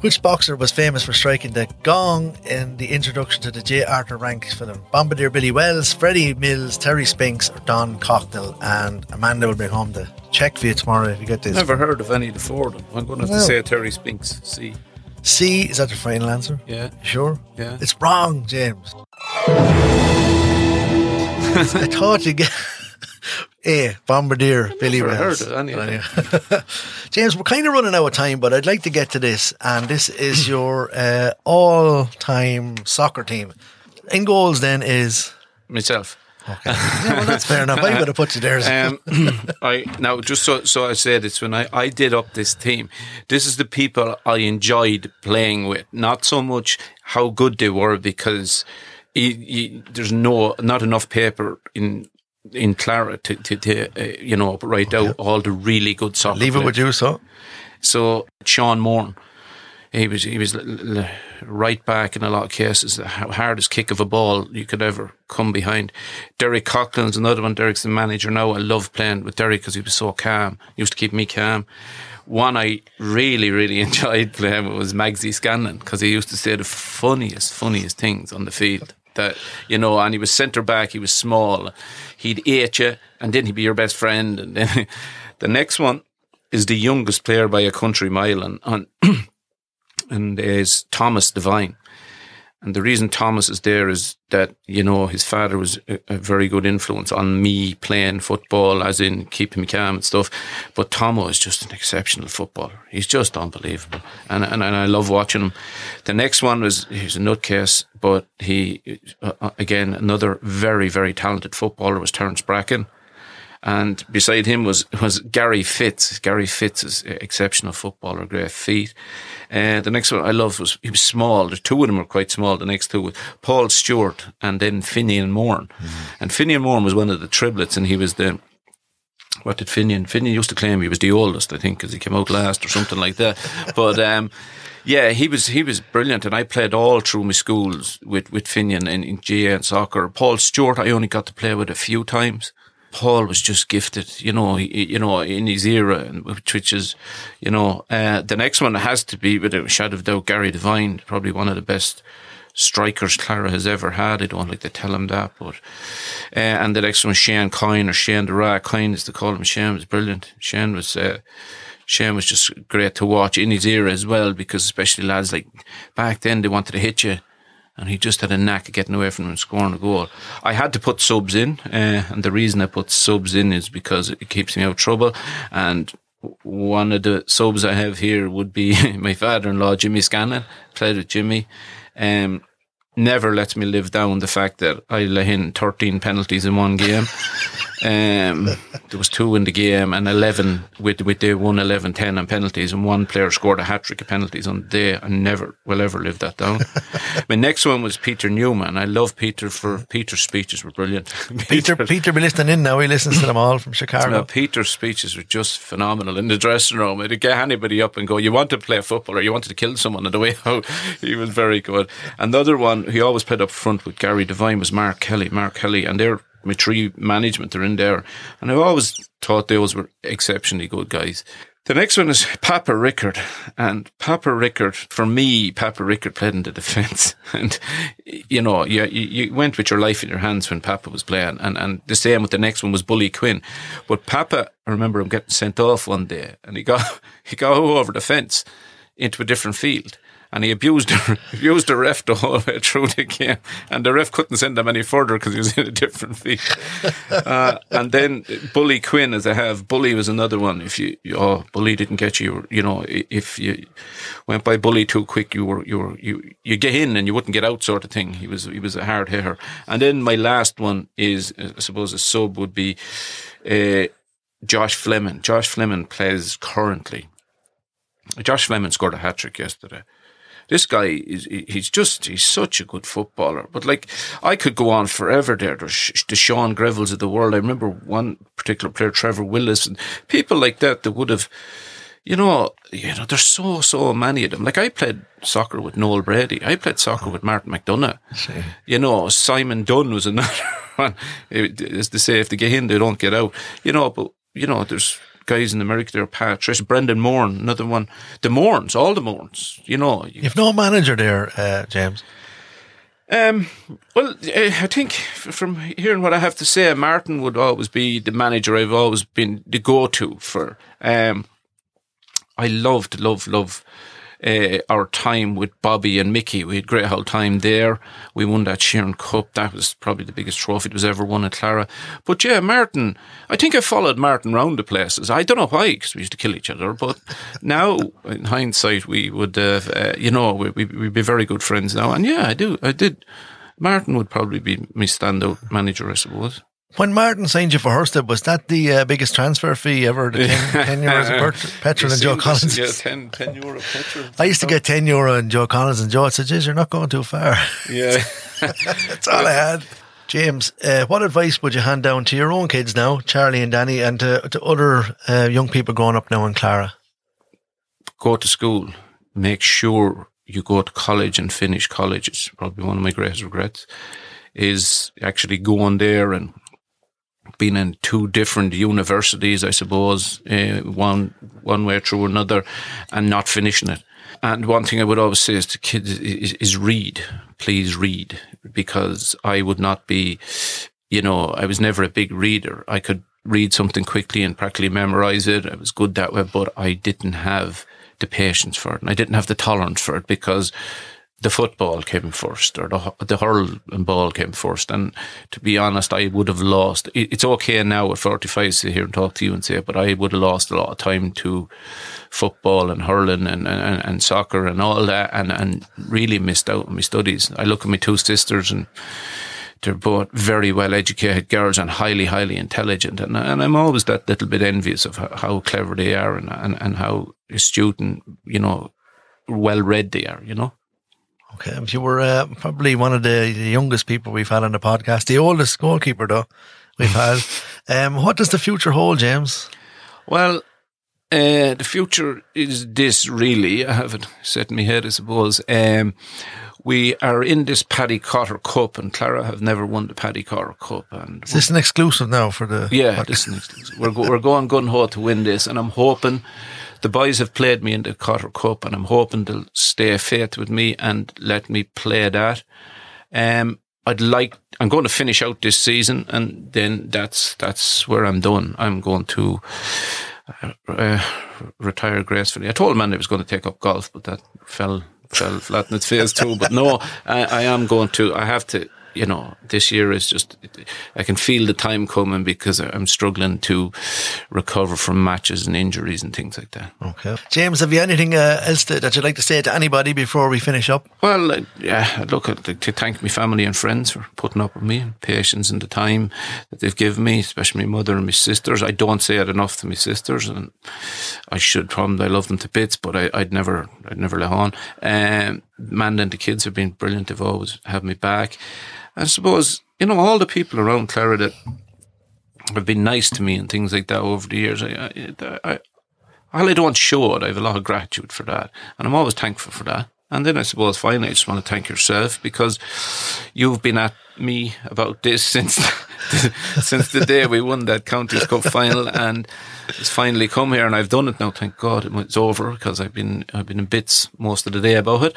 Which boxer was famous for striking the gong in the introduction to the J. Arthur Ranks film? Bombardier Billy Wells, Freddie Mills, Terry Spinks, or Don Cockell? And Amanda will bring home the check for you tomorrow if you get this. Never heard of any of the four of them. I'm going to have to say Terry Spinks. See. C, is that the final answer? Yeah. Sure? Yeah. It's wrong, James. I thought you get A, Bombardier, Billy never Wells. heard of any of them. James, we're kind of running out of time, but I'd like to get to this. And this is your uh, all time soccer team. In goals, then, is. Myself. Yeah, well, that's fair enough. I would have put you there. Um, I now just so so I say this when I I did up this team. This is the people I enjoyed playing with, not so much how good they were because you, you, there's no not enough paper in in Clara to to, to uh, you know write out all the really good soccer. Leave it with you, so. So Sean Morn, he was he was l- l- right back in a lot of cases, the hardest kick of a ball you could ever come behind. Derek Coughlin's another one. Derek's the manager now. I love playing with Derek because he was so calm. He used to keep me calm. One I really, really enjoyed playing with was Magsy Scanlon because he used to say the funniest, funniest things on the field. That you know, and he was centre back. He was small. He'd eat you, and then he'd be your best friend. And then the next one is the youngest player by a country mile, and and, is Thomas Devine. And the reason Thomas is there is that, you know, his father was a, a very good influence on me playing football, as in keeping me calm and stuff. But Tomo is just an exceptional footballer. He's just unbelievable. And, and, and I love watching him. The next one was, he's a nutcase, but he, uh, uh, again, another very, very talented footballer was Terence Bracken. And beside him was, was Gary Fitz. Gary Fitz is an exceptional footballer, great feet. Uh, the next one I loved was, he was small. The two of them were quite small. The next two were Paul Stewart and then Finian Moore. And Finian Moore was one of the triplets and he was the, what did Finian? Finian used to claim he was the oldest, I think, because he came out last or something like that. But, um, yeah, he was he was brilliant, and I played all through my schools with with Finian in, in GAA and soccer. Paul Stewart, I only got to play with a few times. Paul was just gifted, you know, he, you know, in his era, and which is, you know, uh, the next one has to be, without a shadow of doubt, Gary Devine, probably one of the best strikers Clara has ever had. I don't like to tell him that, but uh, and the next one Shane Coyne or Shane the Ra Coyne is to call him. Shane was brilliant. Shane was. Uh, Shane was just great to watch in his era as well, because especially lads like back then they wanted to hit you, and he just had a knack of getting away from them and scoring a goal. I had to put subs in, uh, and the reason I put subs in is because it keeps me out of trouble. And one of the subs I have here would be my father-in-law, Jimmy Scanlon. Played with Jimmy. Um, never lets me live down the fact that I let in 13 penalties in one game. Um, there was two in the game and 11 with, with the one 11 10 on penalties and one player scored a hat trick of penalties on the day. I never will ever live that down. My next one was Peter Newman. I love Peter for Peter's speeches were brilliant. Peter, Peter be listening in now. He listens to them all from Chicago. Peter's speeches were just phenomenal in the dressing room. It'd get anybody up and go, You want to play football or you wanted to kill someone on the way out. He was very good. Another one, he always played up front with Gary Devine, was Mark Kelly. Mark Kelly, and they're my tree management are in there. And I've always thought those were exceptionally good guys. The next one is Papa Rickard. And Papa Rickard, for me, Papa Rickard played in the defence. And, you know, you, you went with your life in your hands when Papa was playing. And, and the same with the next one was Bully Quinn. But Papa, I remember him getting sent off one day and he got, he got over the fence into a different field. And he abused the, abused the ref the whole way through the game. And the ref couldn't send him any further because he was in a different field. Uh, and then Bully Quinn, as I have, Bully was another one. If you, you oh, Bully didn't get you, you know, if you went by Bully too quick, you were, you were, you, you get in and you wouldn't get out sort of thing. He was, he was a hard hitter. And then my last one is, uh, I suppose a sub would be, uh, Josh Fleming. Josh Fleming plays currently. Josh Fleming scored a hat trick yesterday. This guy is, he's just, he's such a good footballer. But like, I could go on forever there. There's the Sean Grevels of the world. I remember one particular player, Trevor Willis, and people like that that would have, you know, you know, there's so, so many of them. Like I played soccer with Noel Brady. I played soccer with Martin McDonough. You know, Simon Dunn was another one. As they say, if they get in, they don't get out. You know, but, you know, there's guys in America there, Patricia, Brendan Moore, another one. The Mourns, all the Mourns, you know. You've no manager there, uh, James. Um, well, uh, I think from hearing what I have to say, Martin would always be the manager I've always been the go-to for. Um, I loved, love, love uh, our time with Bobby and Mickey. We had great old time there. We won that Sheeran Cup. That was probably the biggest trophy that was ever won at Clara. But yeah, Martin, I think I followed Martin round the places. I don't know why, because we used to kill each other. But now, in hindsight, we would, uh, uh, you know, we, we, we'd be very good friends now. And yeah, I do. I did. Martin would probably be my standout manager, I suppose. When Martin signed you for Hursted, was that the uh, biggest transfer fee ever? The 10, 10 euros of petrol and Joe Collins? Yeah, 10, 10 euro petrol. I used to get 10 euro and Joe Collins and Joe said, Jeez, you're not going too far. Yeah. That's all I had. James, uh, what advice would you hand down to your own kids now, Charlie and Danny, and to, to other uh, young people growing up now in Clara? Go to school. Make sure you go to college and finish college. It's probably one of my greatest regrets is actually going there and been in two different universities, I suppose, uh, one one way through another, and not finishing it. And one thing I would always say is to kids is, is read. Please read, because I would not be, you know, I was never a big reader. I could read something quickly and practically memorize it. I was good that way, but I didn't have the patience for it, and I didn't have the tolerance for it because the football came first or the, the hurl and ball came first. And to be honest, I would have lost. It's okay now at 45 to sit here and talk to you and say, it, but I would have lost a lot of time to football and hurling and, and, and soccer and all that and, and really missed out on my studies. I look at my two sisters and they're both very well educated girls and highly, highly intelligent. And, and I'm always that little bit envious of how, how clever they are and, and, and how astute and, you know, well read they are, you know. Okay, you were uh, probably one of the youngest people we've had on the podcast, the oldest goalkeeper though we've had. um, what does the future hold, James? Well, uh, the future is this really. I haven't set in my head, I suppose. Um, we are in this Paddy Cotter Cup, and Clara have never won the Paddy Cotter Cup. And is this an exclusive now for the? Yeah, this is an exclusive. we're go, we're going gun ho to win this, and I'm hoping the boys have played me in the Cotter Cup, and I'm hoping they'll stay faith with me and let me play that. Um, I'd like. I'm going to finish out this season, and then that's that's where I'm done. I'm going to uh, uh, retire gracefully. I told man I was going to take up golf, but that fell fell flat in its face too. But no, I, I am going to. I have to you know, this year is just, I can feel the time coming because I'm struggling to recover from matches and injuries and things like that. Okay. James, have you anything uh, else to, that you'd like to say to anybody before we finish up? Well, uh, yeah, look, I'd like to thank my family and friends for putting up with me and patience and the time that they've given me, especially my mother and my sisters. I don't say it enough to my sisters and I should probably, I love them to bits, but I, would never, I'd never let on. Um, Man and the kids have been brilliant. They've always had me back. I suppose, you know, all the people around Clara that have been nice to me and things like that over the years, I, I, I, I don't show it, I have a lot of gratitude for that. And I'm always thankful for that. And then I suppose finally, I just want to thank yourself because you've been at me about this since since the day we won that Counties Cup final, and it's finally come here, and I've done it now. Thank God it's over because I've been I've been in bits most of the day about it.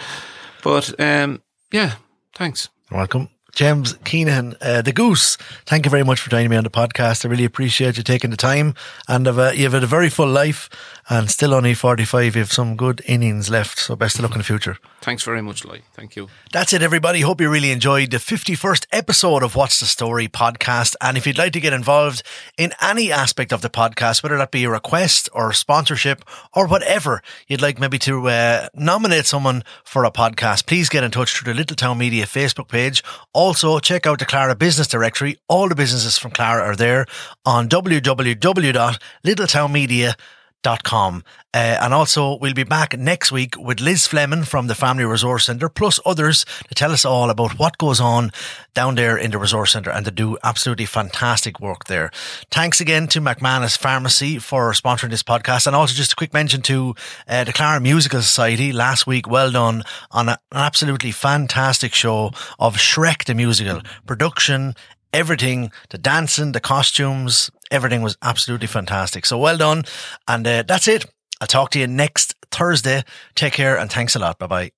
But um, yeah, thanks. You're welcome. James Keenan, uh, the Goose. Thank you very much for joining me on the podcast. I really appreciate you taking the time, and uh, you've had a very full life, and still only forty five. You have some good innings left, so best of luck in the future. Thanks very much, Lloyd. Thank you. That's it, everybody. Hope you really enjoyed the 51st episode of What's the Story podcast. And if you'd like to get involved in any aspect of the podcast, whether that be a request or sponsorship or whatever you'd like maybe to uh, nominate someone for a podcast, please get in touch through the Little Town Media Facebook page. Also, check out the Clara Business Directory. All the businesses from Clara are there on www.littletownmedia.com com. Uh, and also, we'll be back next week with Liz Fleming from the Family Resource Centre, plus others to tell us all about what goes on down there in the Resource Centre and to do absolutely fantastic work there. Thanks again to McManus Pharmacy for sponsoring this podcast. And also, just a quick mention to uh, the Clara Musical Society last week. Well done on a, an absolutely fantastic show of Shrek the Musical. Production, everything, the dancing, the costumes, everything was absolutely fantastic. So well done. And uh, that's it. I'll talk to you next Thursday. Take care and thanks a lot. Bye bye.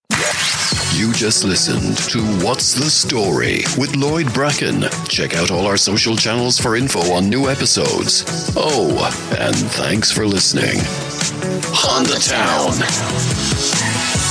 You just listened to What's the Story with Lloyd Bracken. Check out all our social channels for info on new episodes. Oh, and thanks for listening. On the Town.